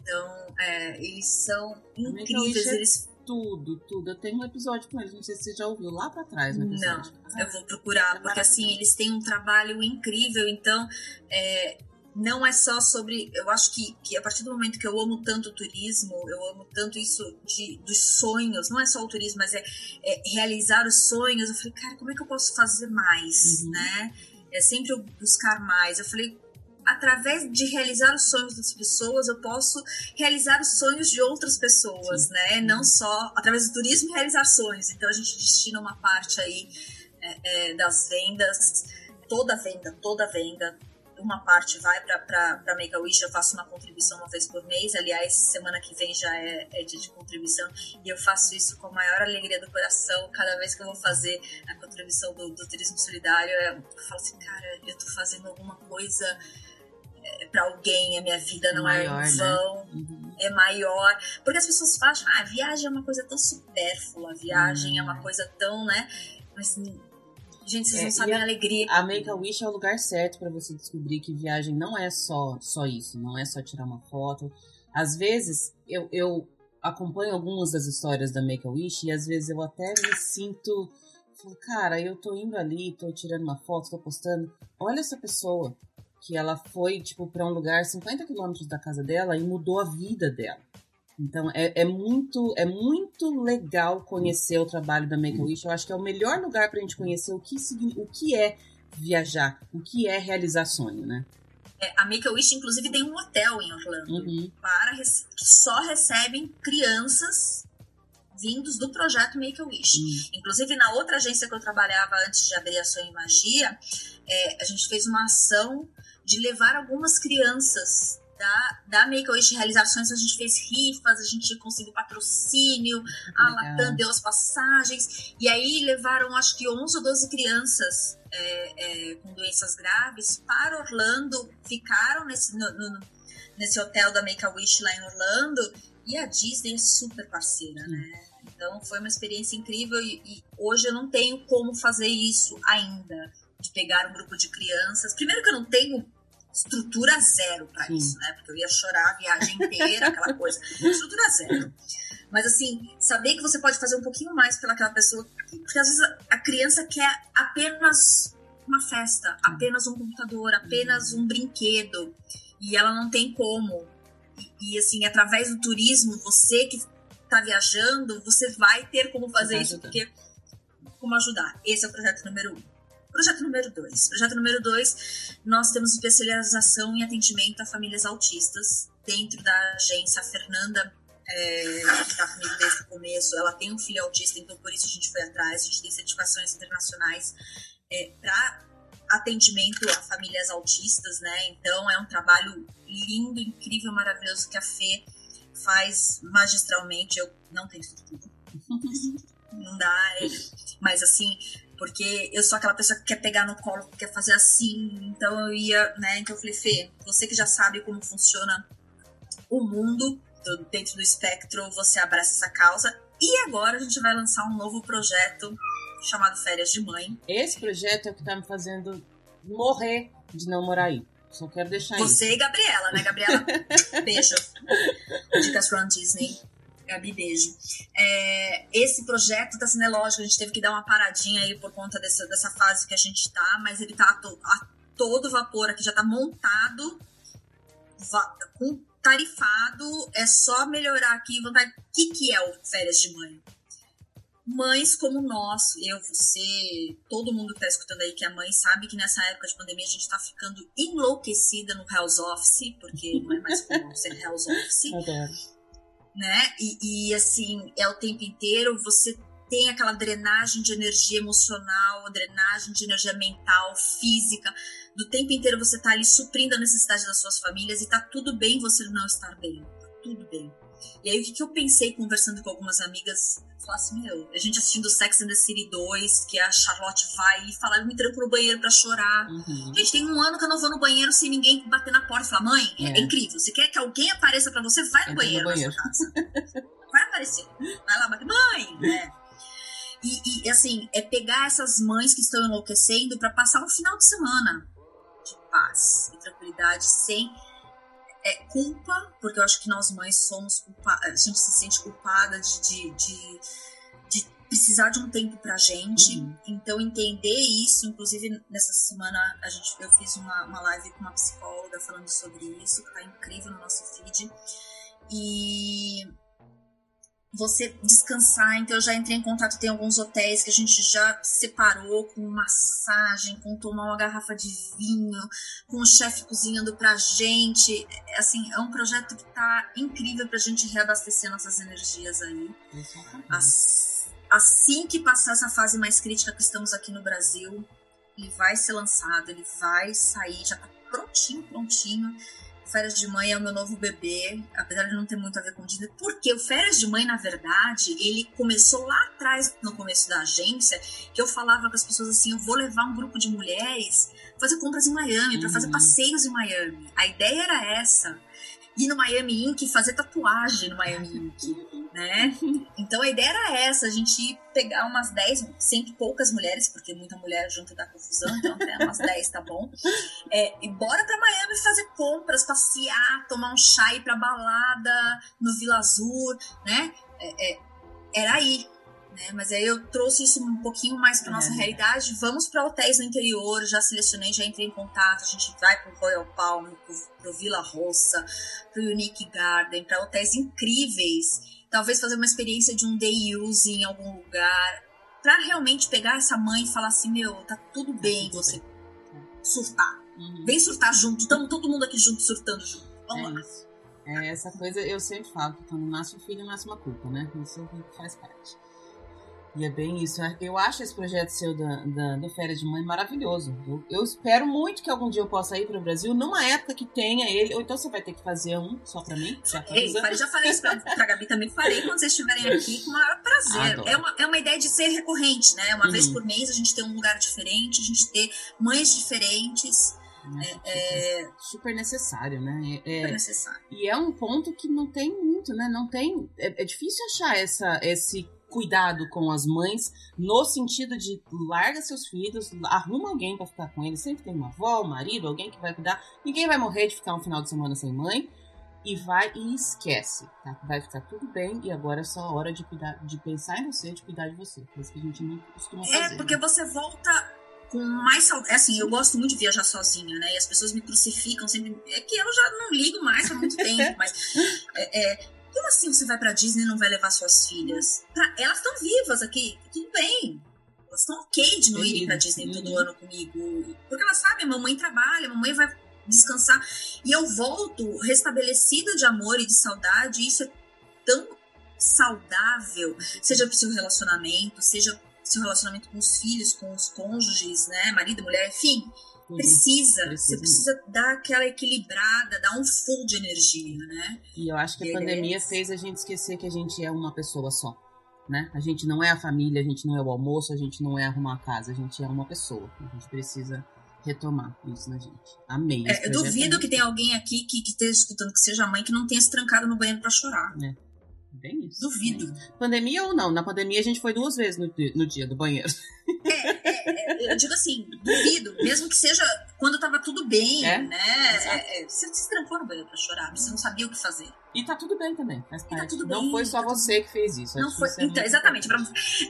[SPEAKER 2] então, é, eles são incríveis. É eles...
[SPEAKER 1] Tudo, tudo. Eu tenho um episódio com eles, não sei se você já ouviu lá para trás.
[SPEAKER 2] Não, eu vou procurar, é porque assim, eles têm um trabalho incrível. Então, é, não é só sobre. Eu acho que, que a partir do momento que eu amo tanto o turismo, eu amo tanto isso de, dos sonhos, não é só o turismo, mas é, é realizar os sonhos. Eu falei, cara, como é que eu posso fazer mais, uhum. né? É sempre buscar mais. Eu falei, através de realizar os sonhos das pessoas, eu posso realizar os sonhos de outras pessoas, Sim. né? Não só através do turismo realizar sonhos. Então a gente destina uma parte aí é, é, das vendas, toda venda, toda venda. Uma parte vai para Make a Wish, eu faço uma contribuição uma vez por mês. Aliás, semana que vem já é, é dia de contribuição e eu faço isso com a maior alegria do coração. Cada vez que eu vou fazer a contribuição do, do turismo solidário, eu falo assim, cara, eu tô fazendo alguma coisa para alguém, a minha vida não é maior, é vão, né? uhum. é maior. Porque as pessoas acham, ah, viagem é uma coisa tão supérflua, viagem é uma hum. coisa tão, né? Mas, gente, vocês é, não sabem a, a, alegria.
[SPEAKER 1] A Make-A-Wish é o lugar certo para você descobrir que viagem não é só, só isso, não é só tirar uma foto. Às vezes, eu, eu acompanho algumas das histórias da Make-A-Wish e às vezes eu até me sinto... Cara, eu tô indo ali, tô tirando uma foto, tô postando. Olha essa pessoa que ela foi, tipo, para um lugar 50 quilômetros da casa dela e mudou a vida dela. Então é, é, muito é muito legal conhecer o trabalho da Make a Wish. Eu acho que é o melhor lugar para a gente conhecer o que, o que é viajar, o que é realizar sonho, né?
[SPEAKER 2] É, a Make a Wish, inclusive, tem um hotel em Orlando uhum. para que só recebem crianças vindos do projeto Make a Wish. Uhum. Inclusive, na outra agência que eu trabalhava antes de abrir a Sonho Magia, é, a gente fez uma ação de levar algumas crianças da, da Make-A-Wish Realizações, a gente fez rifas, a gente conseguiu patrocínio, a Latam deu as passagens, e aí levaram acho que 11 ou 12 crianças é, é, com doenças graves para Orlando, ficaram nesse, no, no, nesse hotel da Make-A-Wish lá em Orlando, e a Disney é super parceira, né? Então foi uma experiência incrível e, e hoje eu não tenho como fazer isso ainda de pegar um grupo de crianças. Primeiro que eu não tenho estrutura zero para isso, né? Porque eu ia chorar a viagem inteira, aquela *laughs* coisa. Estrutura zero. Mas assim, saber que você pode fazer um pouquinho mais pelaquela pessoa, porque às vezes a criança quer apenas uma festa, apenas um computador, apenas um brinquedo, e ela não tem como. E, e, assim, através do turismo, você que está viajando, você vai ter como fazer isso, porque como ajudar. Esse é o projeto número um. Projeto número dois. Projeto número dois, nós temos especialização em atendimento a famílias autistas dentro da agência. A Fernanda, é, que está comigo desde o começo, ela tem um filho autista, então por isso a gente foi atrás. A gente tem certificações internacionais é, para atendimento a famílias autistas, né? Então é um trabalho lindo, incrível, maravilhoso que a Fê faz magistralmente. Eu não tenho estrutura. *laughs* não dá, é, mas assim, porque eu sou aquela pessoa que quer pegar no colo, que quer fazer assim, então eu ia, né? Então eu falei, Fê, você que já sabe como funciona o mundo dentro do espectro, você abraça essa causa. E agora a gente vai lançar um novo projeto chamado Férias de Mãe.
[SPEAKER 1] Esse projeto é o que tá me fazendo morrer de não morar aí. Só quero deixar
[SPEAKER 2] Você isso. e Gabriela, né, Gabriela? *laughs* beijo. Dicas from Disney. Gabi, beijo. É, esse projeto é lógico, a gente teve que dar uma paradinha aí por conta dessa, dessa fase que a gente tá, mas ele tá a, to, a todo vapor aqui, já tá montado, va, com tarifado, é só melhorar aqui. O que, que é o Férias de Mãe? mães como nós, eu, você, todo mundo que tá escutando aí que é mãe, sabe que nessa época de pandemia a gente tá ficando enlouquecida no house office, porque não é mais comum ser house office. *laughs* Né? E, e assim, é o tempo inteiro, você tem aquela drenagem de energia emocional, drenagem de energia mental, física. Do tempo inteiro você tá ali suprindo a necessidade das suas famílias e tá tudo bem você não estar bem. Tá tudo bem. E aí o que, que eu pensei conversando com algumas amigas Falar assim, meu, a gente assistindo Sex and the City 2, que a Charlotte vai e fala, eu me tranco no banheiro pra chorar. Uhum. Gente, tem um ano que eu não vou no banheiro sem ninguém bater na porta e falar, mãe, é, é incrível. Você quer que alguém apareça pra você? Vai no banheiro, no banheiro. na sua casa. vai aparecer. Vai lá bater, mãe, né? E, e, assim, é pegar essas mães que estão enlouquecendo para passar um final de semana de paz e tranquilidade sem é, culpa, porque eu acho que nós mães somos culpadas, a gente se sente culpada de, de, de, de precisar de um tempo pra gente. Uhum. Então, entender isso, inclusive nessa semana a gente, eu fiz uma, uma live com uma psicóloga falando sobre isso, que tá incrível no nosso feed. E você descansar. Então eu já entrei em contato, tem alguns hotéis que a gente já separou com massagem, com tomar uma garrafa de vinho, com o chefe cozinhando pra gente. Assim, é um projeto que tá incrível pra gente reabastecer nossas energias aí. assim que passar essa fase mais crítica que estamos aqui no Brasil, ele vai ser lançado, ele vai sair, já tá prontinho, prontinho. Férias de Mãe é o meu novo bebê, apesar de não ter muito a ver com Disney, porque o Férias de Mãe, na verdade, ele começou lá atrás, no começo da agência, que eu falava com as pessoas assim: eu vou levar um grupo de mulheres fazer compras em Miami, uhum. para fazer passeios em Miami. A ideia era essa ir no Miami Ink fazer tatuagem no Miami Ink, né? Então a ideia era essa, a gente pegar umas 10, sempre poucas mulheres, porque muita mulher junto da confusão, então até umas *laughs* 10 tá bom. É, e bora pra Miami fazer compras, passear, tomar um chá, ir pra balada no Vila Azul, né? É, é, era aí, né? Mas aí eu trouxe isso um pouquinho mais para nossa é. realidade. Vamos para hotéis no interior, já selecionei, já entrei em contato. A gente vai para o Royal Palm, para o Vila Rossa, para o Unique Garden, para hotéis incríveis. Talvez fazer uma experiência de um day use em algum lugar, para realmente pegar essa mãe e falar assim: meu, tá tudo tá bem você surtar. Uhum. Vem surtar junto, estamos todo mundo aqui junto, surtando junto. Vamos é lá. Isso.
[SPEAKER 1] É essa coisa, eu sempre falo que quando nasce um filho, nasce uma culpa, né? Isso faz parte. E é bem isso. Eu acho esse projeto seu da, da, do Férias de Mãe maravilhoso. Eu, eu, espero muito que algum dia eu possa ir para o Brasil numa época que tenha ele. Ou então você vai ter que fazer um só para mim.
[SPEAKER 2] Já, Ei, já falei isso para a Gabi também. Farei quando vocês estiverem aqui com o maior prazer. É uma, é uma ideia de ser recorrente, né? Uma uhum. vez por mês a gente ter um lugar diferente, a gente ter mães diferentes.
[SPEAKER 1] É, é, super necessário, né?
[SPEAKER 2] É, super necessário.
[SPEAKER 1] E é um ponto que não tem muito, né? Não tem. É, é difícil achar essa, esse cuidado com as mães, no sentido de larga seus filhos, arruma alguém para ficar com eles. Sempre tem uma avó, um marido, alguém que vai cuidar. Ninguém vai morrer de ficar um final de semana sem mãe. E vai e esquece, tá? Vai ficar tudo bem e agora é só a hora de cuidar, de pensar em você, de cuidar de você. Coisa que a gente não costuma
[SPEAKER 2] é,
[SPEAKER 1] fazer.
[SPEAKER 2] É, porque
[SPEAKER 1] né?
[SPEAKER 2] você volta com mais saudade. É assim, eu gosto muito de viajar sozinha, né? E as pessoas me crucificam sempre. É que eu já não ligo mais há muito *laughs* tempo, mas. É, é, como assim você vai pra Disney e não vai levar suas filhas? Pra, elas estão vivas aqui, tudo bem. Elas estão ok de não irem pra Disney todo ano comigo. Porque elas sabem, a mamãe trabalha, a mamãe vai descansar. E eu volto restabelecida de amor e de saudade. E isso é tão saudável, seja pro seu relacionamento, seja seu relacionamento com os filhos, com os cônjuges, né? Marido, mulher, enfim. Uhum. Precisa, precisa, você precisa dar aquela equilibrada, dar um full de energia, né?
[SPEAKER 1] E eu acho que a pandemia fez a gente esquecer que a gente é uma pessoa só, né? A gente não é a família, a gente não é o almoço, a gente não é arrumar a casa, a gente é uma pessoa. A gente precisa retomar isso na gente. Amei.
[SPEAKER 2] É, eu duvido que tenha alguém aqui que, que esteja escutando que seja mãe que não tenha se trancado no banheiro para chorar.
[SPEAKER 1] É. Bem isso.
[SPEAKER 2] Duvido.
[SPEAKER 1] Pandemia ou não? Na pandemia a gente foi duas vezes no, no dia do banheiro.
[SPEAKER 2] É, é, é, eu digo assim, duvido. Mesmo que seja quando tava tudo bem, é? né? É, é, você se trancou no banheiro pra chorar, você não sabia o que fazer.
[SPEAKER 1] E tá tudo bem também. Faz
[SPEAKER 2] parte. Tá tudo
[SPEAKER 1] não
[SPEAKER 2] bem,
[SPEAKER 1] foi só
[SPEAKER 2] tá
[SPEAKER 1] você que fez isso.
[SPEAKER 2] Não foi. Então, exatamente. Pra...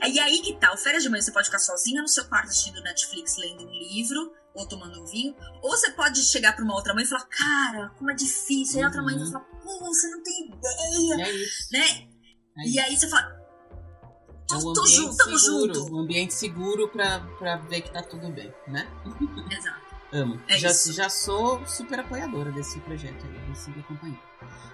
[SPEAKER 2] E aí que tá. O férias de manhã você pode ficar sozinha no seu quarto assistindo Netflix, lendo um livro ou tomando um vinho, ou você pode chegar para uma outra mãe e falar, cara, como é difícil. Aí a outra mãe vai uhum. falar, pô, você não tem ideia.
[SPEAKER 1] É isso.
[SPEAKER 2] Né? É e aí você fala.
[SPEAKER 1] É um tô junto, tamo junto. Um ambiente seguro pra, pra ver que tá tudo bem, né? *laughs*
[SPEAKER 2] Exato.
[SPEAKER 1] Amo. É já, já sou super apoiadora desse projeto aí, vou seguir acompanhando.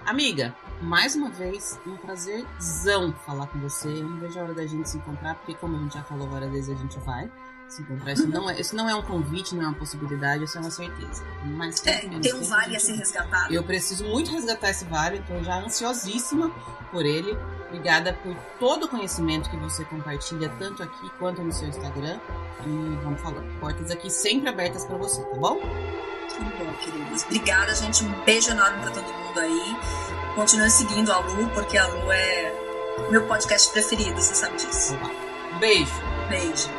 [SPEAKER 1] Amiga, mais uma vez, um prazerzão falar com você. Eu não vejo a hora da gente se encontrar, porque como a gente já falou várias vezes, a gente vai se encontrar. Isso não, é, isso não é um convite, não é uma possibilidade, isso é uma certeza. Mas
[SPEAKER 2] é, tem um vale a ser resgatado.
[SPEAKER 1] Eu preciso muito resgatar esse vale, estou já ansiosíssima por ele. Obrigada por todo o conhecimento que você compartilha, tanto aqui quanto no seu Instagram. E vamos falar. Portas aqui sempre abertas para você, tá bom?
[SPEAKER 2] Tudo bom, queridos. Obrigada, gente. Um beijo enorme para todo mundo aí. Continue seguindo a Lu, porque a Lu é meu podcast preferido, você sabe disso.
[SPEAKER 1] Beijo.
[SPEAKER 2] Beijo.